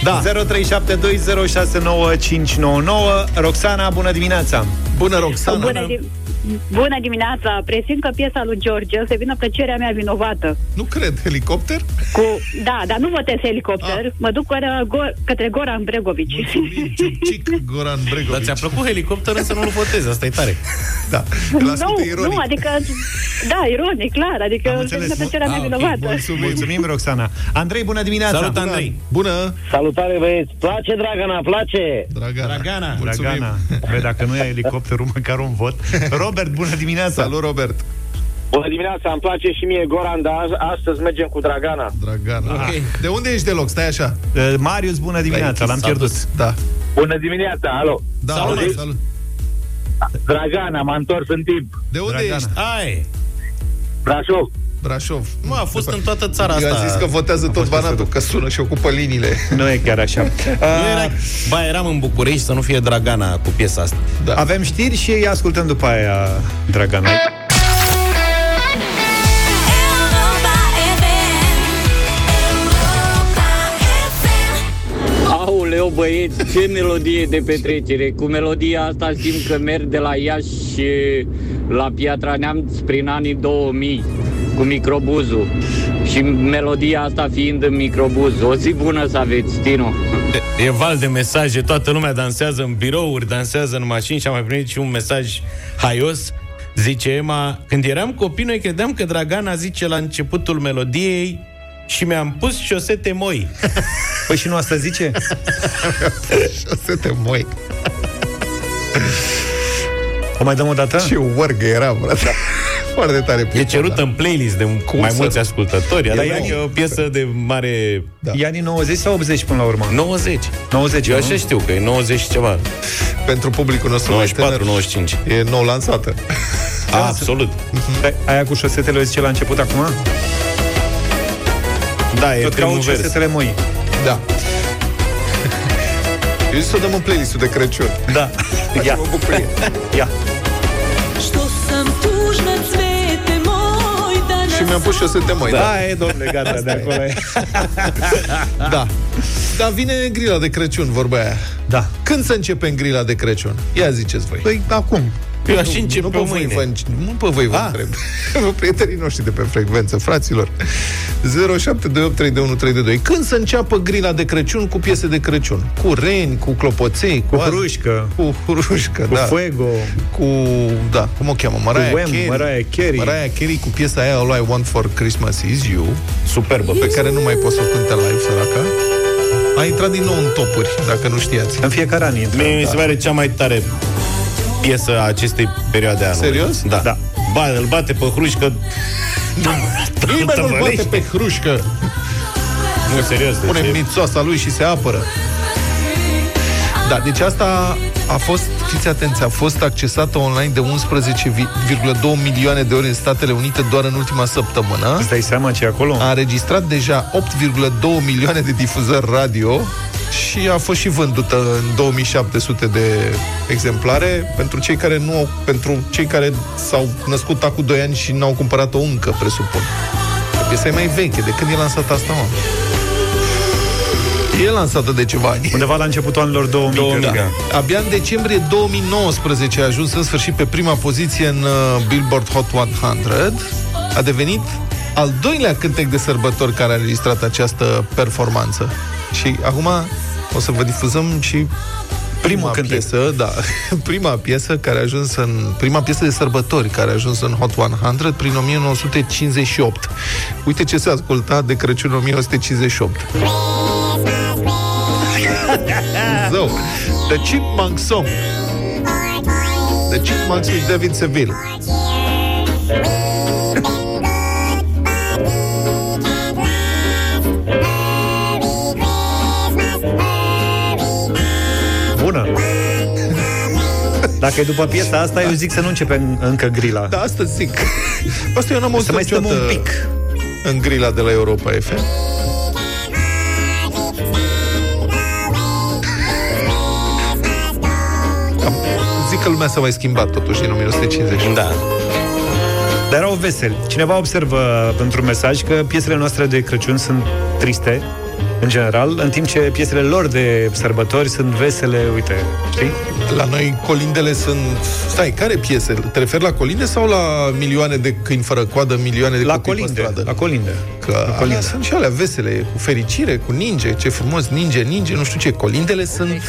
Da. 0372069599 Roxana, bună dimineața! Bună, Roxana! Bună, di- Bună dimineața! Presimt că piesa lui George se vină plăcerea mea vinovată. Nu cred. Helicopter? Cu, da, dar nu votez helicopter. Ah. Mă duc către, Go- către Goran Bregovici. Mulțumim, Ciucic, Goran Dar Bregovici. ți-a plăcut helicopterul să nu-l votezi, asta e tare. Da. nu, Clasicul ironic. nu, adică, da, ironic, clar, adică Am se înțeles. vină plăcerea mea Ah, ok. vinovată. Mulțumim. Mulțumim, Roxana. Andrei, bună dimineața! Salut, Andrei! Bună, Salutare, băieți! Place, Dragana, place! Dragana. Dragana. Mulțumim. Dragana. Bă, dacă nu e elicopterul, măcar un vot. Robert, bună dimineața! Salut, Robert. Bună dimineața, îmi place și mie Goran, dar azi- astăzi mergem cu Dragana. Dragana. Ok. De unde ești deloc? Stai așa. Uh, Marius, bună dimineața, Ai l-am s-a pierdut. dus. Da. Bună dimineața, alo! Da, Salut. salut. salut. Dragana, m-am întors în timp. De unde Dragana. ești? Ai, Brașov. Brașov. mă, a fost în toată țara Eu asta. am zis că votează tot Banatul, că sună și ocupă liniile. Nu e chiar așa. Nu Uh, era... Ba, eram în București să nu fie Dragana cu piesa asta. Da. avem știri și îi ascultăm după aia, Dragana. Aoleu băieți, ce melodie de petrecere Cu melodia asta simt că merg de la Iași la Piatra Neamț prin anii 2000 cu microbuzul și melodia asta fiind în microbuz. O zi bună să aveți, Tino! E- E val de mesaje, toată lumea dansează în birouri, dansează în mașini și am mai primit și un mesaj haios. Zice Emma, când eram copii, noi credeam că Dragana zice la începutul melodiei și mi-am pus șosete moi. [LAUGHS] Păi și nu asta zice? O să te moi. O mai dăm o dată? Ce orgă era, frate. [LAUGHS] Foarte tare E piesa, cerută da. în playlist de Cum mai să mulți nu? ascultători. Dar E ea nou. e o piesă de mare... Da. E anii 90 sau 80 până la urmă? 90. 90, Eu nu? așa știu că e 90 și ceva. Pentru publicul nostru 94, mai 95. tânăr, e nou lansată. A, absolut. Pe- Aia cu șosetele o zice la început acum? Da, e Tot primul caut vers. șosetele moi. Da. [LAUGHS] Eu zic să o dăm în playlist-ul de Crăciun. Da. Ia, Mă bucurie. ia. Što sam tužna cvete moj danas Și mi-am pus șosete moi. Da. Da, e, domnule, gata, de acolo e. [LAUGHS] da. Da, vine grila de Crăciun, vorba aia. Da. Când să începem grila de Crăciun? Ia ziceți voi. Păi, acum. Eu aș începe nu pe voi mâine. vă, nu pe voi vă Ah. întreb. [LAUGHS] Vă prietenii noștri de pe frecvență, fraților. 07283132. Când să înceapă grila de Crăciun cu piese de Crăciun? Cu reni, cu clopoței, cu, Cu azi- hrușcă, cu hrușcă, cu da. fuego. Cu, da, cum o cheamă? Mariah Wham, Carey. Mariah Carey. Mariah Carey cu piesa aia All I Want For Christmas Is You, Superbă. pe care nu mai pot să o cânte live, săraca. A intrat din nou în topuri, dacă nu știați. În fiecare an intră. Mie mi se pare cea mai tare piesă a acestei perioade a anului. Serios? Da. Da. Ba, îl bate pe hrușcă. Nimeni nu-l bate pe hrușcă. Nu, serios. Pune Deci, e- mițoasa lui și se apără. Da, deci asta a fost, fiți atenți, a fost accesată online de 11,2 milioane de ori în Statele Unite doar în ultima săptămână. Îți dai seama ce e acolo? A înregistrat deja 8,2 milioane de difuzări radio și a fost și vândută în 2700 de exemplare pentru cei care nu au, pentru cei care s-au născut acum 2 ani și n-au cumpărat-o încă, presupun. Că Piesa e mai veche. De când e lansată asta, mă? E lansată de ceva ani. Undeva la începutul anilor 2000. 2000, cred că. da. Abia în decembrie 2019 a ajuns în sfârșit pe prima poziție în uh, Billboard Hot 100. A devenit al doilea cântec de sărbători care a înregistrat această performanță. Și acum o să vă difuzăm și prima cântec. piesă, da, [LAUGHS] prima piesă care a ajuns în prima piesă de sărbători care a ajuns în Hot 100 prin 1958. Uite ce se asculta de Crăciun 1958. Zău. The Chipmunk Song. The Chipmunks with David Seville. Bună. Dacă e după piesa asta, eu zic să nu începem încă grila. Da, asta zic. Asta eu n-am auzit Să mai stăm niciodată un pic. în grila de la Europa FM. Că lumea s-a mai schimbat totuși din 1950. Da. Dar erau veseli. Cineva observă într-un mesaj că piesele noastre de Crăciun sunt triste în general, în timp ce piesele lor de sărbători sunt vesele, uite, știi? La noi colindele sunt... Stai, care piese? Te referi la colinde sau la milioane de câini fără coadă, milioane de La copii colinde, pe stradă? la colinde. Că La alea colinde. sunt și alea vesele, cu fericire, cu ninge, ce frumos, ninge, ninge, nu știu ce. Colindele sunt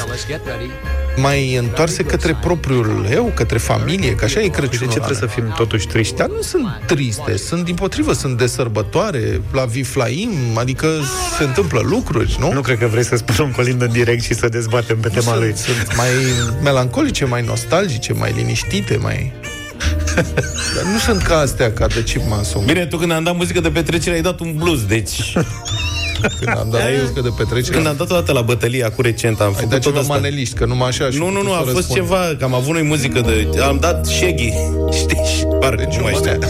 mai întoarse către propriul eu, către familie, că așa e Crăciunul. De ce trebuie să fim totuși triști? Dar nu sunt triste, sunt din potrivă, sunt de sărbătoare, la Viflaim, adică se întâmplă lucruri, nu? Nu cred că vrei să spun un colind în direct și să dezbatem pe tema lui. Sunt, sunt mai melancolice, mai nostalgice, mai liniștite, mai... [LAUGHS] Dar nu sunt ca astea, ca de Chip Manson. Bine, tu când am dat muzică de petrecere ai dat un blues, deci... [LAUGHS] Când am dat muzică de petrecere... Când am dat o dată la bătălia cu recent, am Ai făcut dat tot ceva asta. maneliști, că numai așa și Nu, nu, nu, să a fost răspund. ceva, că am avut noi muzică de... Am dat Shaggy, știi, și parcă Deci nu mai nu, știu. Da.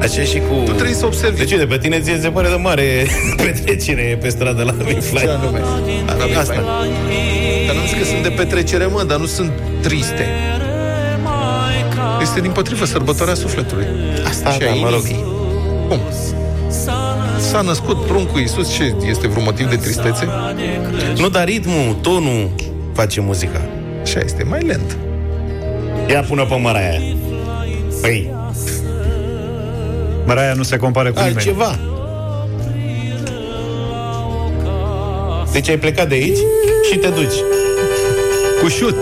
Așa și cu... Tu trebuie să observi. Deci, uite, pe tine ție se pare de mare [LAUGHS] petrecere pe stradă la Big Fly. Ce anume? La Big Asta. Fly. Dar nu zic că sunt de petrecere, mă, dar nu sunt triste. Este din potrivă sărbătoarea sufletului. Asta, și da, a mă rog. inimii. Cum? S-a născut pruncul Iisus, ce este vreun motiv de tristețe? Nu, dar ritmul, tonul face muzica. Așa este, mai lent. Ia pună pe măra aia. Păi, Măraia nu se compară cu nimeni. altceva. Deci ai plecat de aici și te duci. Cu șut.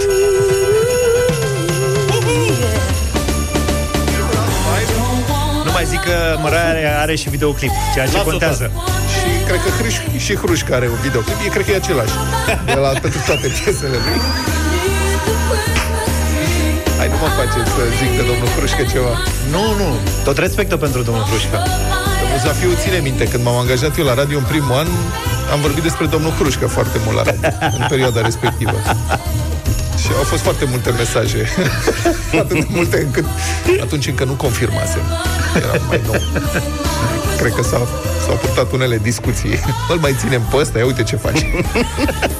Zic că Măraia are, are și videoclip, ceea ce Lasă-o, contează. Și cred că Hruș, și Hrușca are un videoclip. E, cred că e același. De la, pentru toate piesele lui. Hai, nu mă face să zic de domnul Hrușca ceva. Nu, nu. Tot respectul pentru domnul Hrușca. Domnul Zafiu ține minte, când m-am angajat eu la radio în primul an, am vorbit despre domnul Hrușca foarte mult la radio, în perioada respectivă. Și au fost foarte multe mesaje. [LAUGHS] Atât de multe încât atunci încă nu confirmasem. Era mai nou. Cred că s-au, s-au purtat unele discuții. [LAUGHS] Îl mai ținem pe ăsta, ia uite ce faci. [LAUGHS]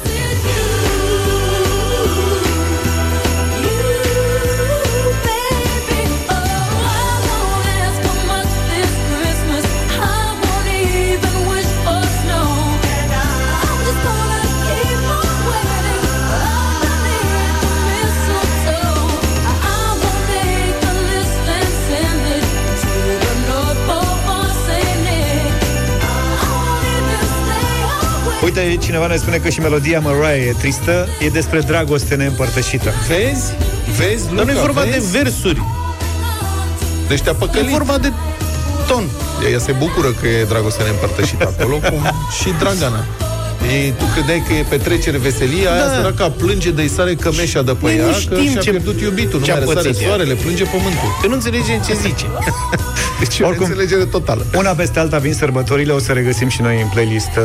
Uite, cineva ne spune că și melodia Mariah e tristă, e despre dragoste neîmpărtășită. Vezi? Vezi, Luca, Dar nu e vorba vezi? de versuri. Deci te-a E păcălit. vorba de ton. Ea se bucură că e dragoste neîmpărtășită acolo, cum și Dragana. Ei, tu credeai că e petrecere, veselie, aia Da. săraca plânge de-i sare cămeșa de pe Noi nu ea, că știm și-a ce- pierdut iubitul, nu ce-a mai răsare pățit ea. soarele, plânge pământul. Că nu înțelegem ce zice. [LAUGHS] Deci e o Oricum- înțelegere totală. Una peste alta vin sărbătorile, o să regăsim și noi în playlist uh,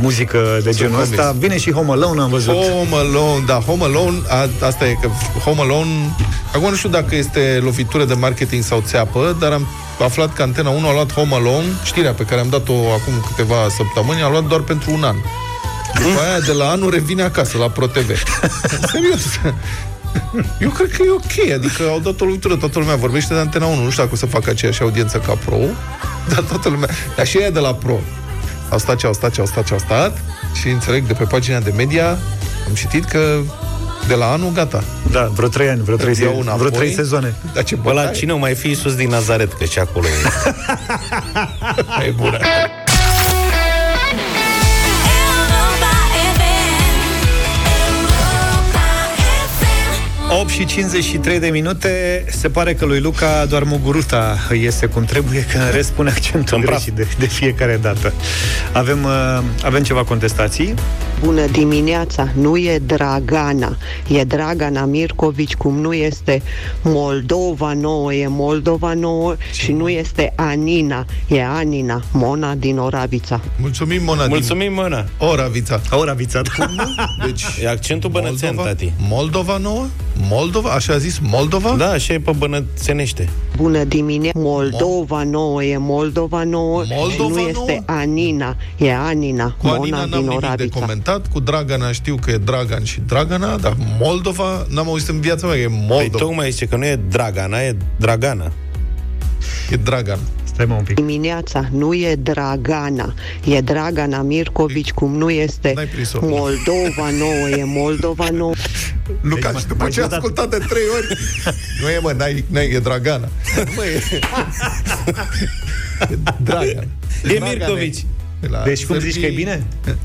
muzică de genul convins. ăsta. Vine și Home Alone, am văzut. Home Alone, da, Home Alone, a, asta e că Home Alone, acum nu știu dacă este lovitură de marketing sau țeapă, dar am aflat că Antena 1 a luat Home Alone, știrea pe care am dat-o acum câteva săptămâni, a luat doar pentru un an. După aia, de la anul, revine acasă, la ProTV. [LAUGHS] Serios. Eu cred că e ok, adică au dat o lovitură, toată lumea vorbește de Antena 1, nu știu dacă o să facă aceeași audiență ca Pro, dar toată lumea... Dar și ea de la Pro. Au stat ce au stat, ce au stat, ce au stat și înțeleg de pe pagina de media, am citit că de la anul, gata. Da, vreo trei ani, vreo trei, Îți iau se- înapoi. vreo trei sezoane. Dar ce Bă, la bătaie? cine o mai fi Iisus din Nazaret, că și acolo e. [LAUGHS] E bună. 8 și 53 de minute Se pare că lui Luca doar muguruta iese cum trebuie Că în rest pune accentul În praf. greșit de, de fiecare dată avem, uh, avem ceva contestații Bună dimineața! Nu e Dragana, e Dragana Mircovici, cum nu este Moldova nouă, e Moldova nouă și nu este Anina, e Anina, Mona din Oravița. Mulțumim, Mona. Mulțumim, mână. Din Oravița. Oravița Deci, E accentul bănățean, Moldova, tati. Moldova nouă? Moldova? Așa a zis? Moldova? Da, așa e pe bănățenește. Bună dimineața! Moldova nouă, e Moldova nouă Moldova și nu este nouă? Anina, e Anina, Cu Mona Anina n-am din nimic de Oravița. comentat, cu Dragana știu că e Dragan și Dragana, dar Moldova n-am auzit în viața mea că e Păi Moldova. tocmai zice că nu e Dragana, e Dragana. E Dragan. Stai mă un pic. Dimineața nu e Dragana, e Dragana Mircovici, cum nu este N-ai prins-o. Moldova nouă, e Moldova nouă. Luca, Deci, și după mai ce a dat- ascultat de trei ori [LAUGHS] Nu e, mă, n-ai, n-ai e Dragana Mă, e... [LAUGHS] e Dragan E Mircovici. Deci cum zici că e bine?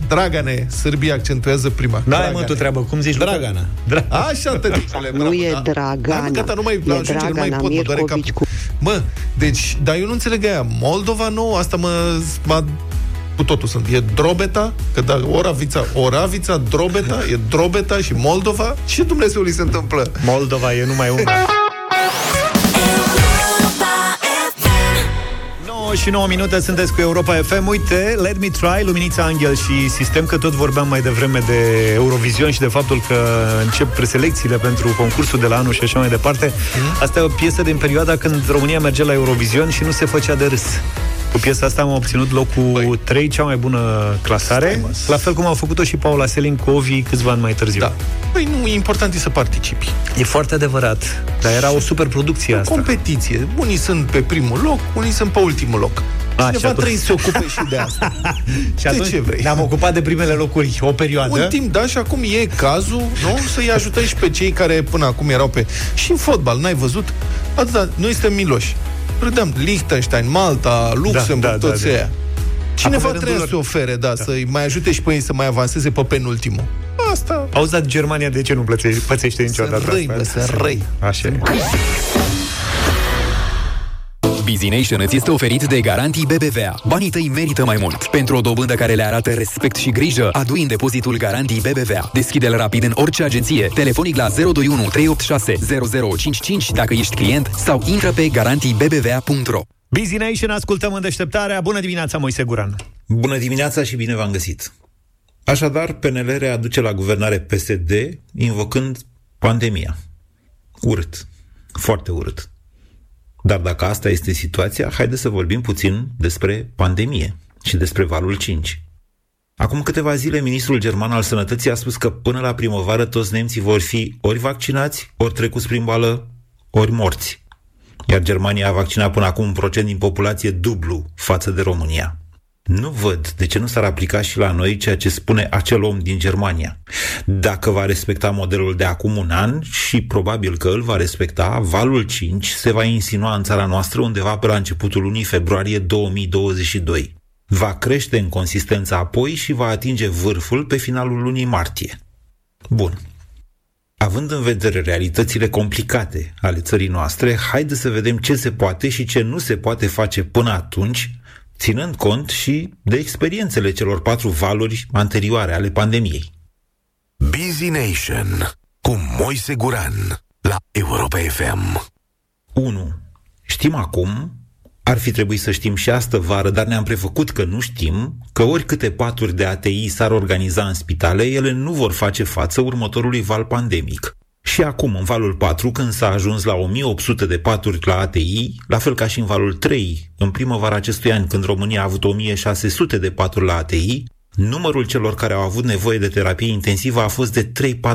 Dragane, Sârbia accentuează prima N-ai mă tu treabă, cum zici? Luca? Dragana. Dra- Așa, tăticule, Nu e Dragana, Hai, gata, nu mai, la e ajungere, nu mai Dragana pot, mă doare Mircovici capul. Mă, deci, dar eu nu înțeleg aia. Moldova nouă, asta mă, mă cu totul sunt. E Drobeta, că da, Oravița, Oravița, Drobeta, e Drobeta și Moldova. Ce Dumnezeu li se întâmplă? Moldova e numai una. 9 și 9 minute sunteți cu Europa FM. Uite, Let Me Try, Luminița Angel și Sistem, că tot vorbeam mai devreme de Eurovision și de faptul că încep preselecțiile pentru concursul de la anul și așa mai departe. Asta e o piesă din perioada când România mergea la Eurovision și nu se făcea de râs. Cu piesa asta am obținut locul 3, cea mai bună clasare, la fel cum au făcut-o și Paula Selin cu Ovi câțiva ani mai târziu. Da. Păi nu, e important e să participi. E foarte adevărat, dar era o super producție asta. Competiție. Unii sunt pe primul loc, unii sunt pe ultimul loc. A, și Cineva atunci- trebuie să se ocupe și de asta. [LAUGHS] Și De atunci ce vrei? ne-am ocupat de primele locuri o perioadă. Un timp, da, și acum e cazul, nu? Să-i ajutăm și pe cei care până acum erau pe... Și în fotbal, n-ai văzut? Atâta, noi suntem miloși. Râdeam, Liechtenstein, Malta, Luxemburg, Da, da, toți da, da. ăia. Cineva Acum e trebuie rândul să ofere, da, să-i mai ajute și pe ei să mai avanseze pe penultimul. Asta... Auzi, dar Germania de ce nu plățește, pățește niciodată Să răi, asta? bă, să răi. Așa e. Busy Nation îți este oferit de Garantii BBVA. Banii tăi merită mai mult. Pentru o dobândă care le arată respect și grijă, adu în depozitul Garantii BBVA. Deschide-l rapid în orice agenție, telefonic la 021 386 0055 dacă ești client sau intră pe garantiibbva.ro. Busy Nation, ascultăm în deșteptarea. Bună dimineața, Moise Guran. Bună dimineața și bine v-am găsit. Așadar, PNL readuce la guvernare PSD invocând pandemia. Urât. Foarte urât. Dar dacă asta este situația, haideți să vorbim puțin despre pandemie și despre valul 5. Acum câteva zile, ministrul german al sănătății a spus că până la primăvară toți nemții vor fi ori vaccinați, ori trecuți prin boală, ori morți. Iar Germania a vaccinat până acum un procent din populație dublu față de România. Nu văd de ce nu s-ar aplica și la noi ceea ce spune acel om din Germania. Dacă va respecta modelul de acum un an și probabil că îl va respecta, valul 5 se va insinua în țara noastră undeva pe la începutul lunii februarie 2022. Va crește în consistență apoi și va atinge vârful pe finalul lunii martie. Bun. Având în vedere realitățile complicate ale țării noastre, haide să vedem ce se poate și ce nu se poate face până atunci, ținând cont și de experiențele celor patru valuri anterioare ale pandemiei. Busy Nation cu Moise Guran la Europa FM. 1. Știm acum, ar fi trebuit să știm și astă vară, dar ne-am prefăcut că nu știm, că oricâte paturi de ATI s-ar organiza în spitale, ele nu vor face față următorului val pandemic. Și acum, în valul 4, când s-a ajuns la 1800 de paturi la ATI, la fel ca și în valul 3, în primăvara acestui an, când România a avut 1600 de paturi la ATI, numărul celor care au avut nevoie de terapie intensivă a fost de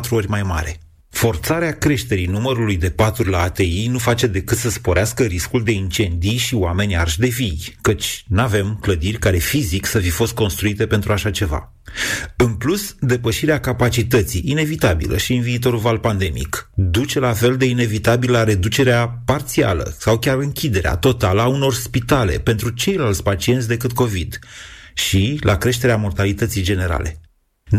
3-4 ori mai mare. Forțarea creșterii numărului de paturi la ATI nu face decât să sporească riscul de incendii și oameni arși de vii, căci nu avem clădiri care fizic să fi fost construite pentru așa ceva. În plus, depășirea capacității, inevitabilă și în viitorul val pandemic, duce la fel de inevitabil la reducerea parțială sau chiar închiderea totală a unor spitale pentru ceilalți pacienți decât COVID și la creșterea mortalității generale.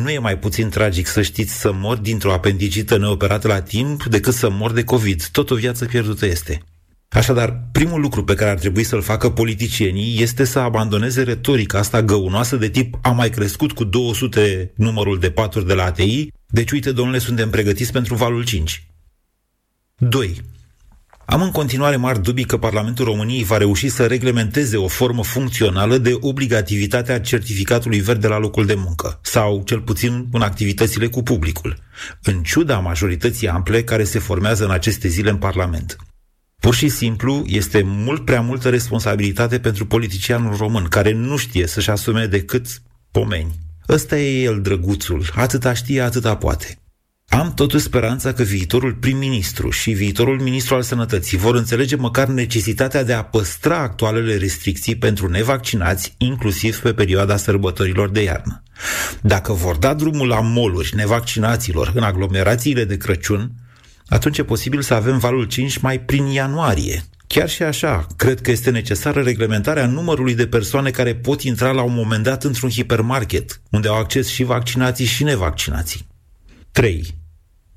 Nu e mai puțin tragic să știți să mor dintr-o apendicită neoperată la timp decât să mor de COVID. Tot o viață pierdută este. Așadar, primul lucru pe care ar trebui să-l facă politicienii este să abandoneze retorica asta găunoasă de tip a mai crescut cu 200 numărul de paturi de la ATI, deci uite, domnule, suntem pregătiți pentru valul 5. 2. Am în continuare mari dubii că Parlamentul României va reuși să reglementeze o formă funcțională de obligativitate a certificatului verde la locul de muncă, sau cel puțin în activitățile cu publicul, în ciuda majorității ample care se formează în aceste zile în Parlament. Pur și simplu, este mult prea multă responsabilitate pentru politicianul român, care nu știe să-și asume decât pomeni. Ăsta e el, drăguțul, atâta știe, atâta poate. Am totuși speranța că viitorul prim-ministru și viitorul ministru al sănătății vor înțelege măcar necesitatea de a păstra actualele restricții pentru nevaccinați, inclusiv pe perioada sărbătorilor de iarnă. Dacă vor da drumul la moluri nevaccinaților în aglomerațiile de Crăciun, atunci e posibil să avem valul 5 mai prin ianuarie. Chiar și așa, cred că este necesară reglementarea numărului de persoane care pot intra la un moment dat într-un hipermarket, unde au acces și vaccinații și nevaccinații. 3.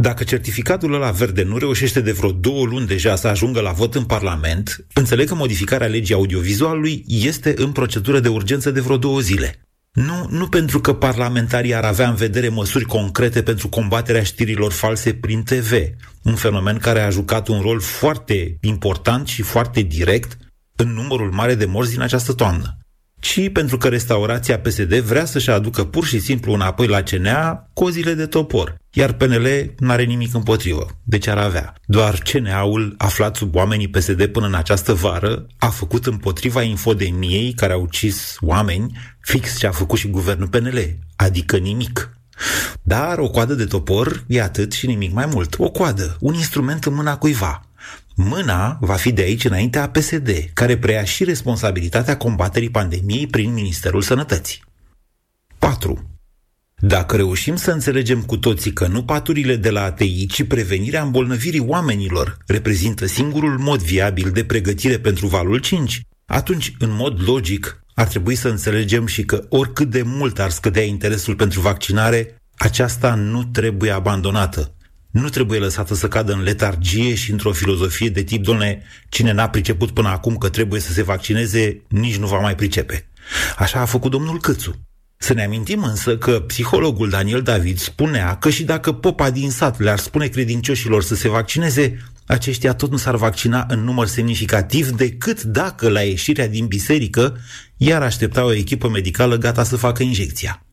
Dacă certificatul ăla verde nu reușește de vreo două luni deja să ajungă la vot în Parlament, înțeleg că modificarea legii audiovizualului este în procedură de urgență de vreo două zile. Nu, nu pentru că parlamentarii ar avea în vedere măsuri concrete pentru combaterea știrilor false prin TV, un fenomen care a jucat un rol foarte important și foarte direct în numărul mare de morți din această toamnă ci pentru că restaurația PSD vrea să-și aducă pur și simplu înapoi la CNA cozile de topor, iar PNL n-are nimic împotrivă. Deci ar avea. Doar CNA-ul, aflat sub oamenii PSD până în această vară, a făcut împotriva infodemiei care a ucis oameni fix ce a făcut și guvernul PNL, adică nimic. Dar o coadă de topor e atât și nimic mai mult. O coadă, un instrument în mâna cuiva. Mâna va fi de aici înainte a PSD, care preia și responsabilitatea combaterii pandemiei prin Ministerul Sănătății. 4. Dacă reușim să înțelegem cu toții că nu paturile de la ATI, ci prevenirea îmbolnăvirii oamenilor reprezintă singurul mod viabil de pregătire pentru valul 5, atunci, în mod logic, ar trebui să înțelegem și că oricât de mult ar scădea interesul pentru vaccinare, aceasta nu trebuie abandonată nu trebuie lăsată să cadă în letargie și într-o filozofie de tip, domne, cine n-a priceput până acum că trebuie să se vaccineze, nici nu va mai pricepe. Așa a făcut domnul Câțu. Să ne amintim însă că psihologul Daniel David spunea că și dacă popa din sat le-ar spune credincioșilor să se vaccineze, aceștia tot nu s-ar vaccina în număr semnificativ decât dacă la ieșirea din biserică iar aștepta o echipă medicală gata să facă injecția.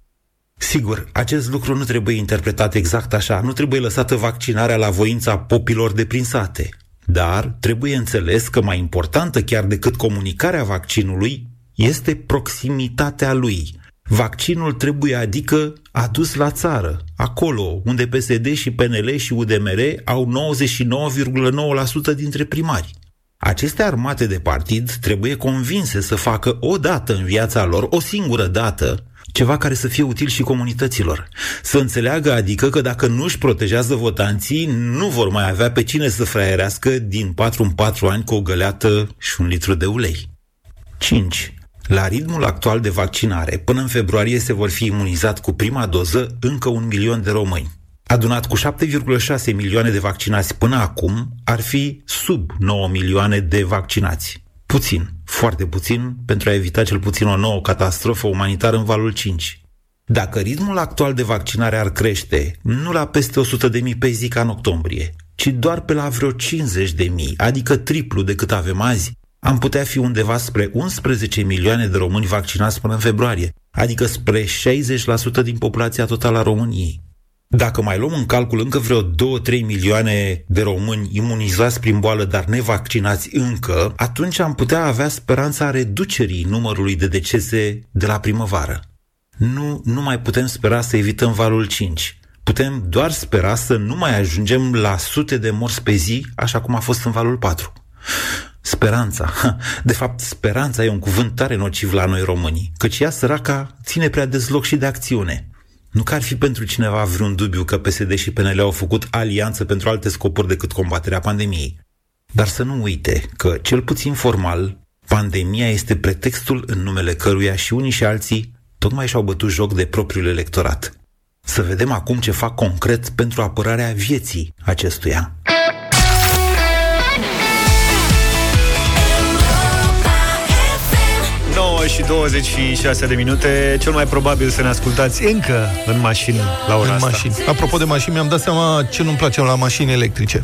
Sigur, acest lucru nu trebuie interpretat exact așa, nu trebuie lăsată vaccinarea la voința popilor de prin sate. Dar trebuie înțeles că mai importantă chiar decât comunicarea vaccinului este proximitatea lui. Vaccinul trebuie adică adus la țară, acolo unde PSD și PNL și UDMR au 99,9% dintre primari. Aceste armate de partid trebuie convinse să facă o dată în viața lor, o singură dată, ceva care să fie util și comunităților. Să înțeleagă adică că dacă nu își protejează votanții, nu vor mai avea pe cine să fraierească din 4 în 4 ani cu o găleată și un litru de ulei. 5. La ritmul actual de vaccinare, până în februarie se vor fi imunizat cu prima doză încă un milion de români. Adunat cu 7,6 milioane de vaccinați până acum, ar fi sub 9 milioane de vaccinați. Puțin, foarte puțin, pentru a evita cel puțin o nouă catastrofă umanitară în valul 5. Dacă ritmul actual de vaccinare ar crește, nu la peste 100 de mii pe zi ca în octombrie, ci doar pe la vreo 50 de mii, adică triplu decât avem azi, am putea fi undeva spre 11 milioane de români vaccinați până în februarie, adică spre 60% din populația totală a României. Dacă mai luăm în calcul încă vreo 2-3 milioane de români imunizați prin boală, dar nevaccinați încă, atunci am putea avea speranța reducerii numărului de decese de la primăvară. Nu, nu mai putem spera să evităm valul 5. Putem doar spera să nu mai ajungem la sute de morți pe zi, așa cum a fost în valul 4. Speranța. De fapt, speranța e un cuvânt tare nociv la noi românii, căci ea săraca ține prea des loc și de acțiune. Nu că ar fi pentru cineva vreun dubiu că PSD și PNL au făcut alianță pentru alte scopuri decât combaterea pandemiei. Dar să nu uite că, cel puțin formal, pandemia este pretextul în numele căruia și unii și alții tocmai și-au bătut joc de propriul electorat. Să vedem acum ce fac concret pentru apărarea vieții acestuia. 9 și 26 de minute Cel mai probabil să ne ascultați încă în mașini la ora în asta mașini. Apropo de mașini, mi-am dat seama ce nu-mi place la mașini electrice.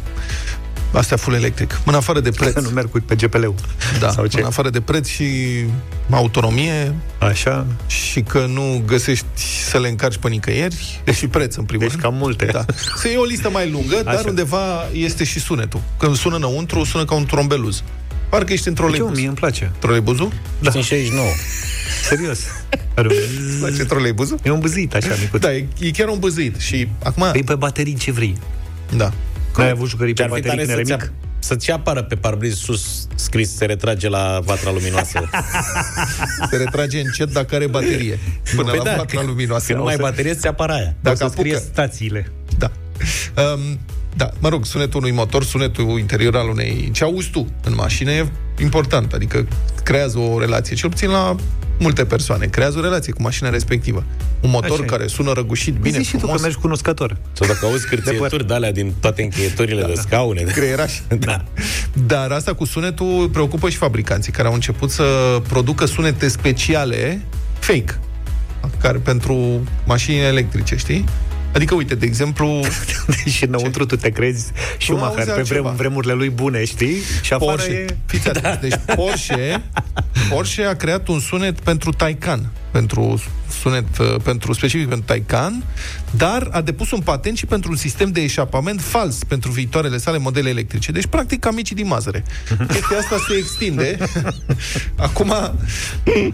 Astea full electric. În afară de preț. nu merg cu pe GPL-ul. Da, Sau ce? în afară de preț și autonomie. Așa. Și că nu găsești să le încarci pe nicăieri. Și preț, în primul Deci rând. cam multe. Da. Să e o listă mai lungă, dar Așa. undeva este și sunetul. Când sună înăuntru, sună ca un trombeluz. Parcă ești în troleibuz. Ce, mie îmi place. Troleibuzul? Da. Sunt 69. Serios. Are un... place troleibuzul? E un băzit așa micuț. Da, e, e chiar un băzit. Și acum... E pe baterii ce vrei. Da. N-ai avut jucării pe Ce-ar fi baterii tare când să-ți, erai mic? ap- să-ți apară pe parbriz sus scris se retrage la vatra luminoasă. [LAUGHS] Se retrage încet dacă are baterie. Până Păi la da, vatra luminoasă. Când nu O ai să- baterie, ți apare aia. Dacă să scrie apucă- stațiile. Da. Um, da, mă rog, sunetul unui motor, sunetul interior al unei... Ce auzi tu în mașină e important, adică creează o relație, cel puțin la multe persoane, creează o relație cu mașina respectivă. Un motor Așa e. care sună răgușit, bine, Zici și tu frumos. că mergi cunoscător. Sau dacă auzi cârțieturi de alea din toate încheieturile de scaune. Creieraș. [LAUGHS] Da. Dar asta cu sunetul preocupă și fabricanții care au început să producă sunete speciale fake care pentru mașinile electrice, știi? Adică, uite, de exemplu... și [LAUGHS] înăuntru tu te crezi Schumacher auzi pe altceva. vrem, vremurile lui bune, știi? Și afară Porsche. e... Fiți atenți. Deci [LAUGHS] Porsche, Porsche a creat un sunet pentru Taycan, pentru sunet uh, pentru specific pentru Taycan, dar a depus un patent și pentru un sistem de eșapament fals pentru viitoarele sale modele electrice. Deci, practic, ca micii din Mazăre. Chestia asta se extinde. [LAUGHS] Acum,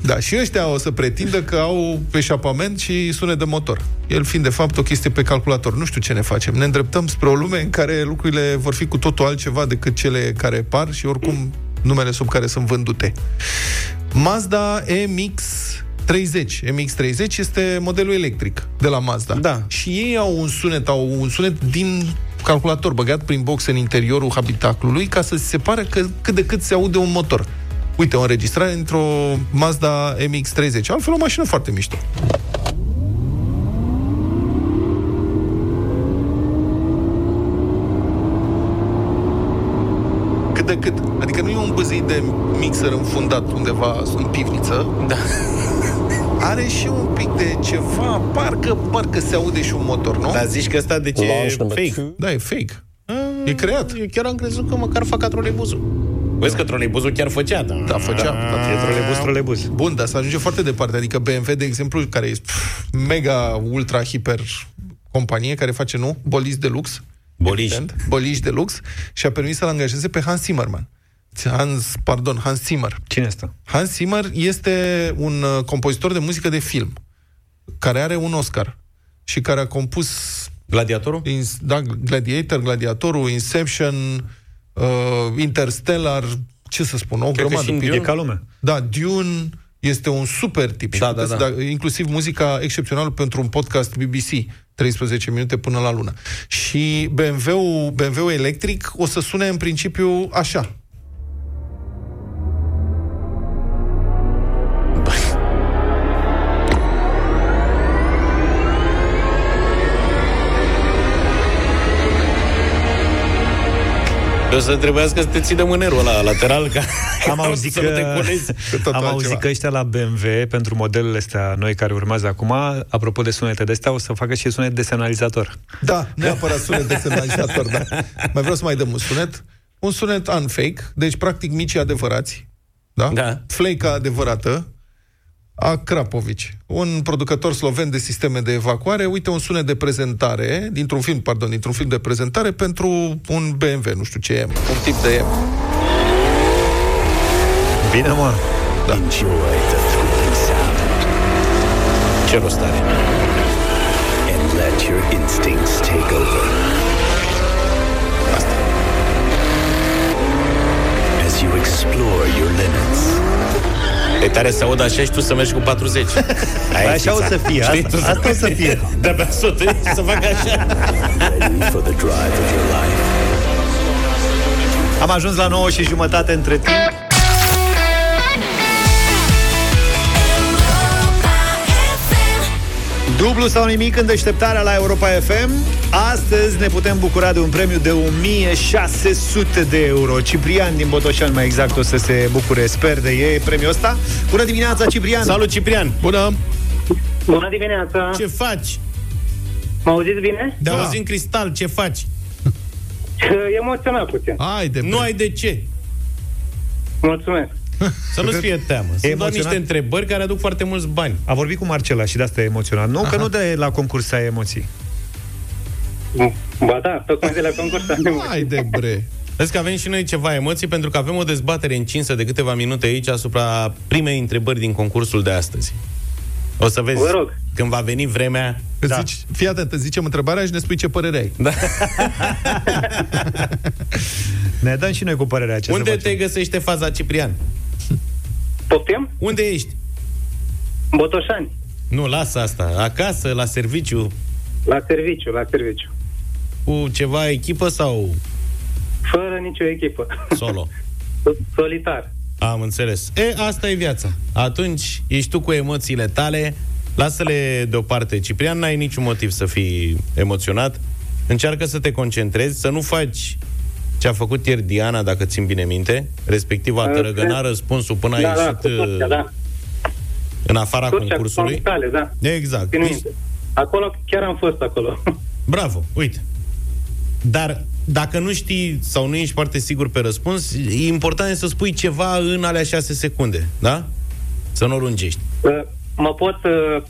da, și ăștia o să pretindă că au eșapament și sunet de motor. El fiind, de fapt, o chestie pe calculator. Nu știu ce ne facem. Ne îndreptăm spre o lume în care lucrurile vor fi cu totul altceva decât cele care par și oricum numele sub care sunt vândute. Mazda MX-30. MX-30 este modelul electric de la Mazda. Da. Și ei au un sunet, au un sunet din calculator băgat prin box în interiorul habitaclului ca să se pare că cât de cât se aude un motor. Uite, o înregistrare într-o Mazda MX-30. Altfel, o mașină foarte mișto. Cât de cât. Adică nu e un băzit de mixer înfundat undeva în pivniță. Da. [LAUGHS] Are și un pic de ceva, parcă, parcă se aude și un motor, nu? Dar zici că ăsta de ce e fake? Da, e fake. E creat. Eu chiar am crezut că măcar fac ca troleibuzul. Vezi că troleibuzul chiar făcea, da. Da, făcea. Da, E trolebus, trolebus. Bun, dar să ajunge foarte departe. Adică BMW, de exemplu, care e pf, mega, ultra, hiper companie care face, nu? Boliz de lux. Boliș. Evident, Boliș de lux și a permis să-l angajeze pe Hans Zimmerman. Hans, pardon, Hans Zimmer. Cine este? Hans Zimmer este un uh, compozitor de muzică de film care are un Oscar și care a compus Gladiatorul? Ins- da, Gladiator, Gladiatorul, Inception, uh, Interstellar, ce să spun, o Cred că grămadă. și în Dune. E ca lumea. Da, Dune este un super tip. Și Da, puteți da, da. inclusiv muzica excepțională pentru un podcast BBC, 13 minute până la lună. Și BMW-ul, BMW electric o să sune în principiu așa. O să trebuiască să te ții de mânerul ăla lateral ca [LAUGHS] Am auzit să nu te că, colezi. totul [LAUGHS] am altceva. auzit că ăștia la BMW, pentru modelele astea noi care urmează acum, apropo de sunete de astea, o să facă și sunet de semnalizator. Da, neapărat sunet [LAUGHS] de semnalizator, da. Mai vreau să mai dăm un sunet. Un sunet unfake, deci practic micii adevărați. Da? Da. Flake adevărată a Krapovici, un producător sloven de sisteme de evacuare. Uite un sunet de prezentare, dintr-un film, pardon, dintr-un film de prezentare pentru un BMW, nu știu ce e, un tip de Bine, mă. Da. Enjoy the thrilling sound Ce rost are? and let your instincts take over. You explore your limits, E tare să aud așa și tu să mergi cu 40. [LAUGHS] Aia e Așa o fixa. să fie, Știi? asta- Tu să- asta o să fie. De-abia să te să fac așa. ready for the drive of your life. Am ajuns la 9 și jumătate între timp. Dublu sau nimic în deșteptarea la Europa FM. Astăzi ne putem bucura de un premiu de 1600 de euro. Ciprian din Botoșan, mai exact, o să se bucure, sper, de ei premiul ăsta. Bună dimineața, Ciprian! Salut, Ciprian! Bună! Bună dimineața! Ce faci? Mă auziți bine? Da. Auzi în cristal, ce faci? [LAUGHS] Emoționat puțin. Haide, Nu ai de ce. Mulțumesc. [LAUGHS] Să nu-ți fie teamă. Sunt doar emoționat? niște întrebări care aduc foarte mulți bani. A vorbit cu Marcela și de asta e emoționat. Nu, că nu de la concurs ai emoții. Ba da, tocmai de la concurs am emoții. Haide, bre! [LAUGHS] Vezi că avem și noi ceva emoții pentru că avem o dezbatere încinsă de câteva minute aici asupra primei întrebări din concursul de astăzi. O să vezi Vă rog. când va veni vremea. Da. Zici, fii atent, îți zicem întrebarea și ne spui ce părere ai. Da. [LAUGHS] Ne dăm și noi cu părerea ce Unde să te facem. găsește faza Ciprian? Poftim? Unde ești? Botoșani. Nu, lasă asta. Acasă, la serviciu, La serviciu, la serviciu. Cu ceva echipă sau Fără nicio echipă. solo? [LAUGHS] Solitar. Am înțeles. E, asta e viața. Atunci ești tu cu emoțiile tale, lasă-le deoparte. Ciprian, n-ai niciun motiv să fii emoționat. Încearcă să te concentrezi, să nu faci ce a făcut ieri Diana, dacă țin bine minte, respectiv a Uh, tărăgăna cred- răspunsul până a da, da, ieșit cu Turcia, uh, da. în afara Turcia, concursului. cu Tale, da. Exact. Țin minte. Acolo, chiar am fost acolo. Bravo, uite. Dar dacă nu știi sau nu ești foarte sigur pe răspuns, e important să spui ceva în alea șase secunde, da? Să nu o lungești. Uh, mă pot, uh,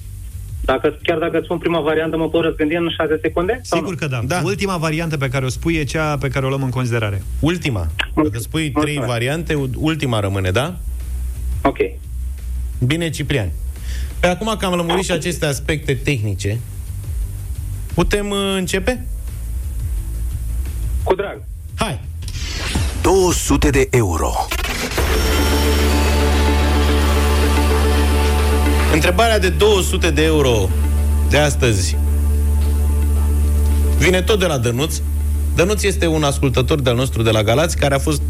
dacă, chiar dacă îți spun prima variantă, mă pot răzgândi în 6 secunde? Sau Sigur nu? că da. da. Ultima variantă pe care o spui e cea pe care o luăm în considerare. Ultima. Dacă spui trei variante, ultima rămâne, da? Ok. Bine, Ciprian. Pe acum că am lămurit și aceste aspecte tehnice, putem uh, începe? Cu drag. Hai! 200 de euro. Întrebarea de 200 de euro de astăzi vine tot de la Dănuț. Dănuț este un ascultător de-al nostru de la Galați care a fost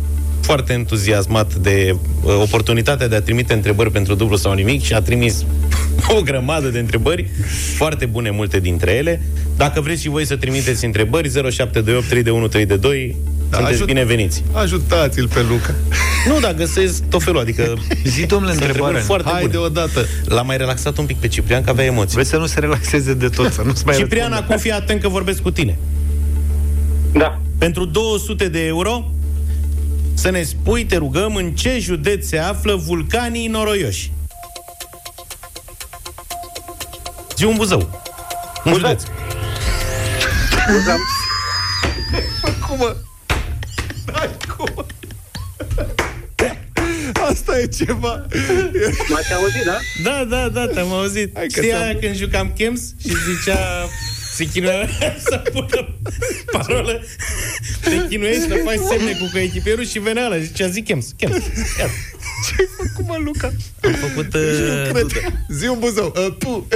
foarte entuziasmat de uh, oportunitatea de a trimite întrebări pentru dublu sau nimic și a trimis [LAUGHS] o grămadă de întrebări, foarte bune multe dintre ele. Dacă vreți și voi să trimiteți întrebări, 0728 32132, Da, sunteți ajut- bineveniți. Ajutați-l pe Luca. Nu, dar găsesc tot felul, adică... [LAUGHS] Zi, domnule, sunt întrebare. întrebări foarte Hai bune. deodată. L-am mai relaxat un pic pe Ciprian, că avea emoții. Vreți să nu se relaxeze de tot, să nu-ți mai [LAUGHS] Ciprian, răspundă. acum fii atent că vorbesc cu tine. Da. Pentru 200 de euro, să ne spui, te rugăm, în ce județ se află vulcanii noroioși. Zi un Buzău. Un județ. Buzău. Cum mă? Hai, cum? Asta e ceva. M-ați auzit, da? Da, da, da, te-am auzit. Hai că Știi ți-am- aia când jucam Chems și zicea se chinuia [LAUGHS] să pună parolă te chinuiești să faci semne cu coechipierul și venea ăla, zicea zi Chems, Chems. Chems. Ce-ai făcut, mă, Luca? Am făcut... Nu Uh, cred. Zi un buzău. Uh, tu.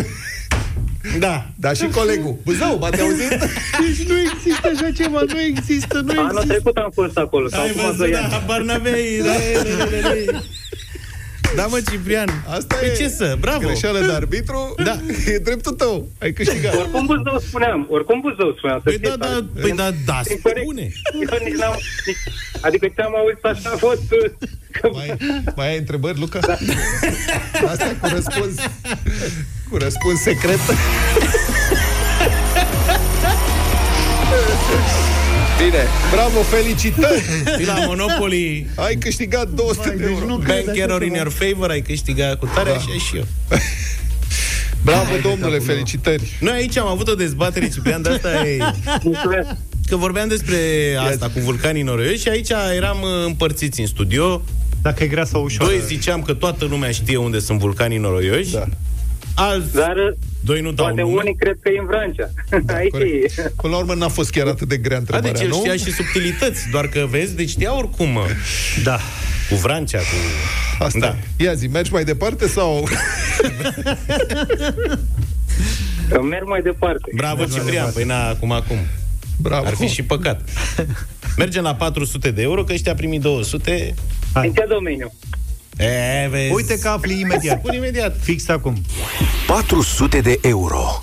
Da. Da, și colegul. Buzău, m-ați [LAUGHS] auzit? Deci nu există așa ceva, nu există, nu Anul există. trecut am fost acolo. sau Ai acum văzut, doi da, ani. habar n-aveai. Da, [LAUGHS] da, da, da, da. Da, mă, Ciprian. Asta Păi e ce să, bravo. Greșeală de arbitru. Da. E dreptul tău. Ai câștigat. Oricum Buzău spuneam, oricum Buzău spuneam. să Păi știți, da, da, dar- păi da, da, Incorrect. spune. Eu nici n-am, nici, adică ce-am auzit așa a fost uh, că Mai, mai ai întrebări, Luca? Da. Asta e cu răspuns cu răspuns secret. Bine, bravo, felicitări! Și la Monopoly Ai câștigat 200 de euro. Bank error in your favor, ai câștigat cu tare, Da. așa și eu. Bravo, domnule, felicitări! Noi aici am avut o dezbatere, Ciprian, de asta e... mulțumesc. Că vorbeam despre asta cu vulcanii noroioși și aici eram uh, împărțiți în studio. Dacă e grea sau ușoară. Doi ziceam că toată lumea știe unde sunt vulcanii noroioși. Da. Alți Dar uh, doi nu dau poate nume. unii cred că e în Vrancea. [LAUGHS] Aici Corect. e. Până la urmă n-a fost chiar atât de grea A, întrebarea, deci el nu? știa și subtilități, doar că vezi, deci știa oricum, mă. Da. Cu Vrancea, cu... Asta Da. da. Ia zi, mergi mai departe sau... [LAUGHS] Merg mai departe. Bravo, Ciprian, păi na, acum, acum. Bravo. Ar fi și păcat. [LAUGHS] Mergem la 400 de euro, că ăștia a primit 200. În ce domeniu? E, vezi. Uite că afli imediat. Spun imediat. Fix acum. 400 de euro.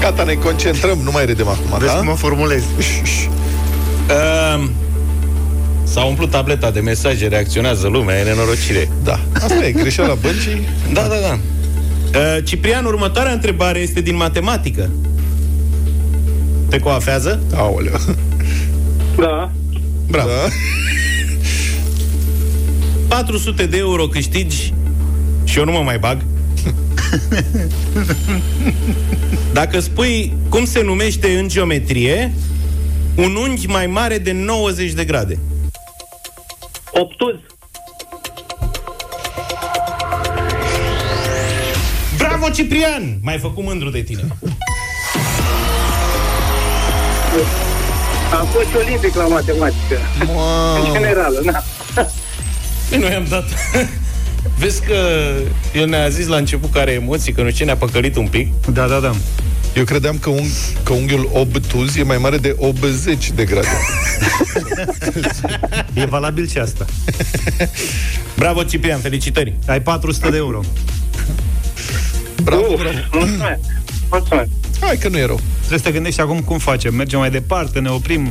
Gata, ne concentrăm, nu mai redem acum, Vezi da? cum mă formulez. Um, S-a umplut tableta de mesaje, reacționează lumea, e nenorocire. Da, asta e greșeala băncii. Da, da, da. Uh, Ciprian, următoarea întrebare este din matematică. Te coafează? Aoleu. Da. Bravo. Da? 400 de euro câștigi și eu nu mă mai bag. [LAUGHS] Dacă spui cum se numește în geometrie un unghi mai mare de 90 de grade. Obtuz. Bravo, Ciprian! M-ai făcut mândru de tine. Am fost și olimpic la matematică. Wow. În general, na. Păi noi am dat... [LAUGHS] Vezi că el ne-a zis la început că are emoții, că nu ce ne-a păcălit un pic. Da, da, da. Eu credeam că, un, că unghiul obtuz e mai mare de 80 de grade. [LAUGHS] E valabil și asta. Bravo, Ciprian, felicitări! Ai 400 de euro. Bravo, Uf, bravo. mulțumesc. Mulțumesc. Hai că nu e rău. Trebuie să te gândești acum cum facem. Mergem mai departe, ne oprim.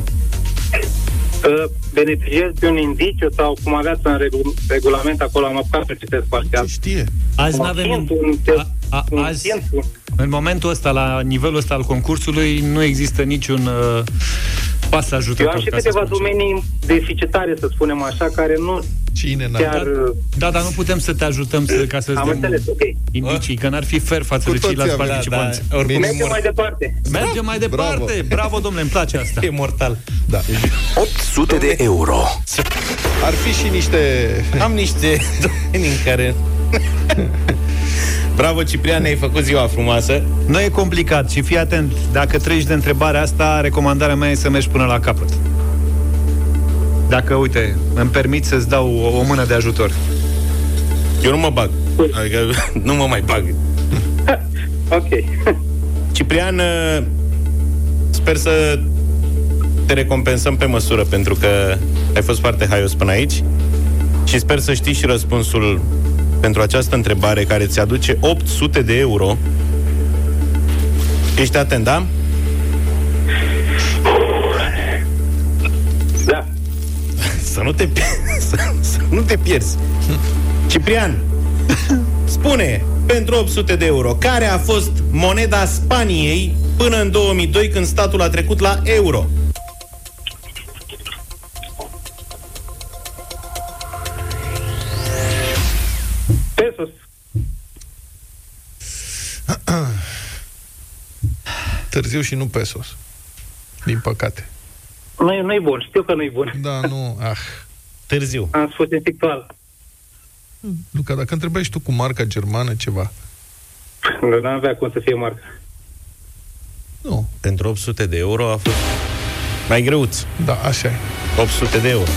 Uh, beneficiez de un indiciu sau cum aveați în regu- regulament acolo, am apucat să citesc parțial. Știe. Azi Un n-avem... hint, un, A, a, un azi, hint, un- în momentul ăsta, la nivelul ăsta al concursului, nu există niciun uh, pas Eu ajutător. am și ca să câteva spun așa. domenii deficitare, să spunem așa, care nu Cine n-a chiar... uh, Da, dar nu putem să te ajutăm să, ca să-ți Am dăm înțeles, ok. indicii, că n-ar fi fair față Cu de toții ceilalți avem, participanți. da, oricum Mergem mai departe. Mergem mai departe. Bravo, Bravo domnule, îmi place asta. E mortal. Da. 800 de euro. Ar fi și niște... Am niște domenii în care... [LAUGHS] Bravo, Ciprian, ne-ai făcut ziua frumoasă. Nu e complicat și fii atent. Dacă treci de întrebarea asta, recomandarea mea e să mergi până la capăt. Dacă, uite, îmi permit să-ți dau o, o mână de ajutor. Eu nu mă bag. Adică [LAUGHS] nu mă mai bag. [LAUGHS] Ok. [LAUGHS] Ciprian, uh, sper să te recompensăm pe măsură pentru că ai fost foarte haios până aici și sper să știi și răspunsul pentru această întrebare care ți aduce 800 de euro. Ești atent, da? Da. Să nu te, pi- [LAUGHS] să, să nu te pierzi. Ciprian, spune, pentru 800 de euro, care a fost moneda Spaniei până în 2002 când statul a trecut la euro? Pesos. Târziu și nu pesos. Din păcate. Nu e, nu e bun, știu că nu e bun. Da, nu, ah. Târziu. Am spus intelectual. Luca, dacă întrebai și tu cu marca germană ceva. Nu avea cum să fie marca. Nu. Pentru 800 de euro a fost mai greuț. Da, așa e. 800 de euro.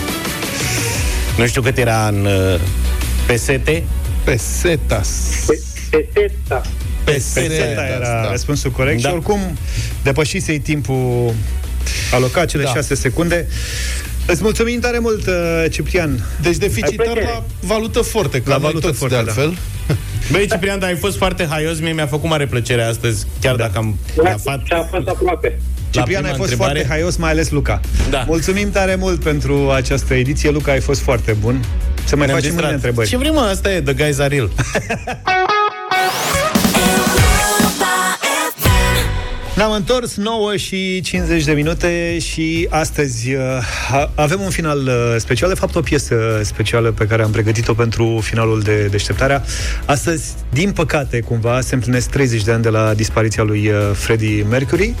Nu știu cât era în uh, pesete. Pesetas. Peseta. Peseta era da. răspunsul corect Da. și oricum depășisei timpul alocat, cele Da. 6 secunde. Îți mulțumim tare mult, uh, Ciprian. Deci deficitar plăcere. la valută forte, ca La la noi valută toți forte, de altfel. Băi, Ciprian, dar ai fost foarte haios, mie mi-a făcut mare plăcere astăzi, chiar dacă am gafat. Și a fost aproape. Ciprian, prima ai fost întrebare. foarte haios, mai ales Luca. Da. Mulțumim tare mult pentru această ediție. Luca, ai fost foarte bun. Să mai Ne-am facem distrat. mâine întrebări. Ce vrem, mă? asta e, the guys are real. [LAUGHS] Ne-am întors 9 și 50 de minute și astăzi uh, a- avem un final uh, special, de fapt o piesă specială pe care am pregătit-o pentru finalul de deșteptarea. Astăzi, din păcate, cumva, se împlinesc 30 de ani de la dispariția lui uh, Freddie Mercury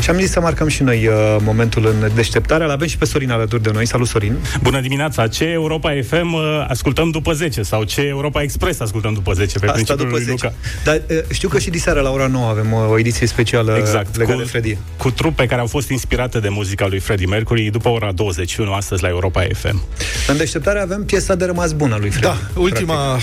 și am zis să marcăm și noi uh, momentul în deșteptare. L avem și pe Sorin alături de noi. Salut, Sorin! Bună dimineața! Ce Europa FM uh, ascultăm după 10 sau ce Europa Express ascultăm după 10 pe Asta principiul după lui 10. Luca. Dar uh, știu că și diseară la ora 9 avem uh, o ediție specială Exact, legată cu, de Freddie. cu trupe care au fost inspirate de muzica lui Freddie Mercury după ora 21 astăzi la Europa FM. În deșteptare avem piesa de rămas bună lui Freddie. Da, ultima uh,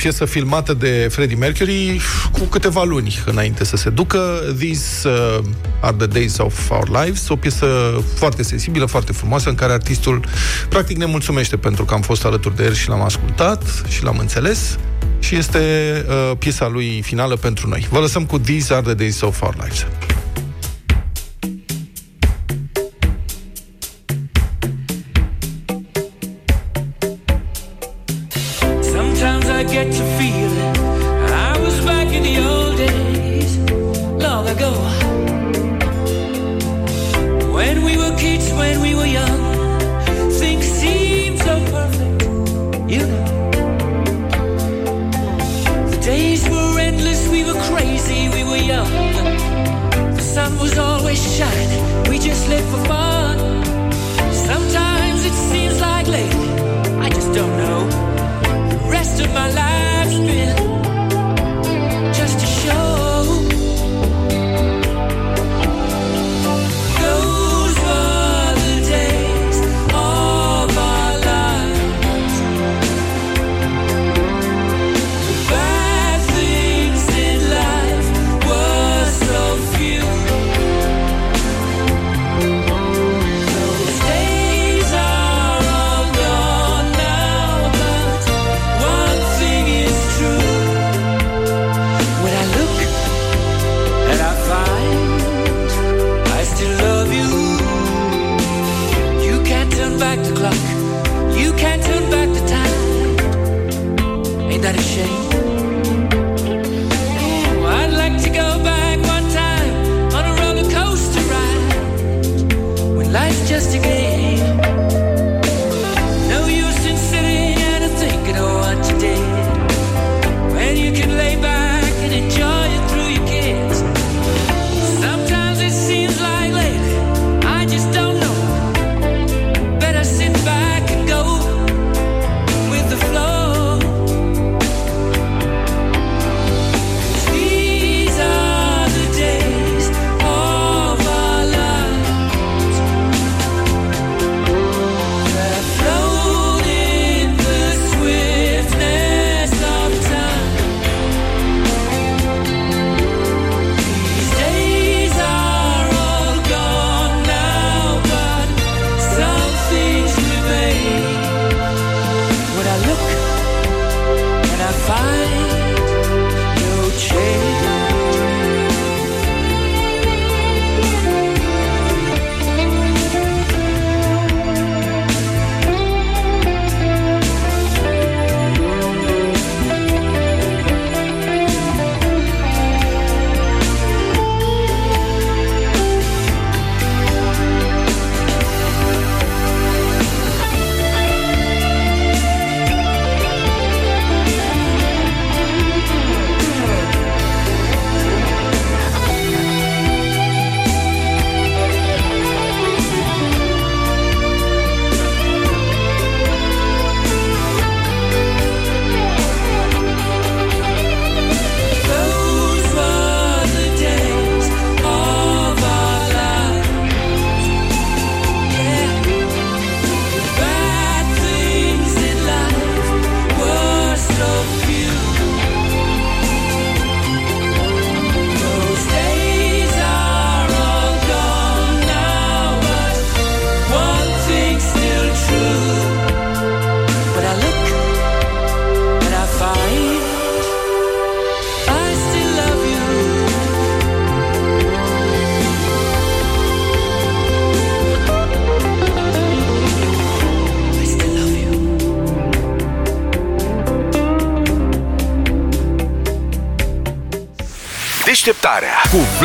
piesă filmată de Freddie Mercury cu câteva luni înainte să se ducă. These uh, are the days of our lives, o piesă foarte sensibilă, foarte frumoasă, în care artistul practic ne mulțumește pentru că am fost alături de el și l-am ascultat și l-am înțeles și este uh, piesa lui finală pentru noi. Vă lăsăm cu These are the days of our lives.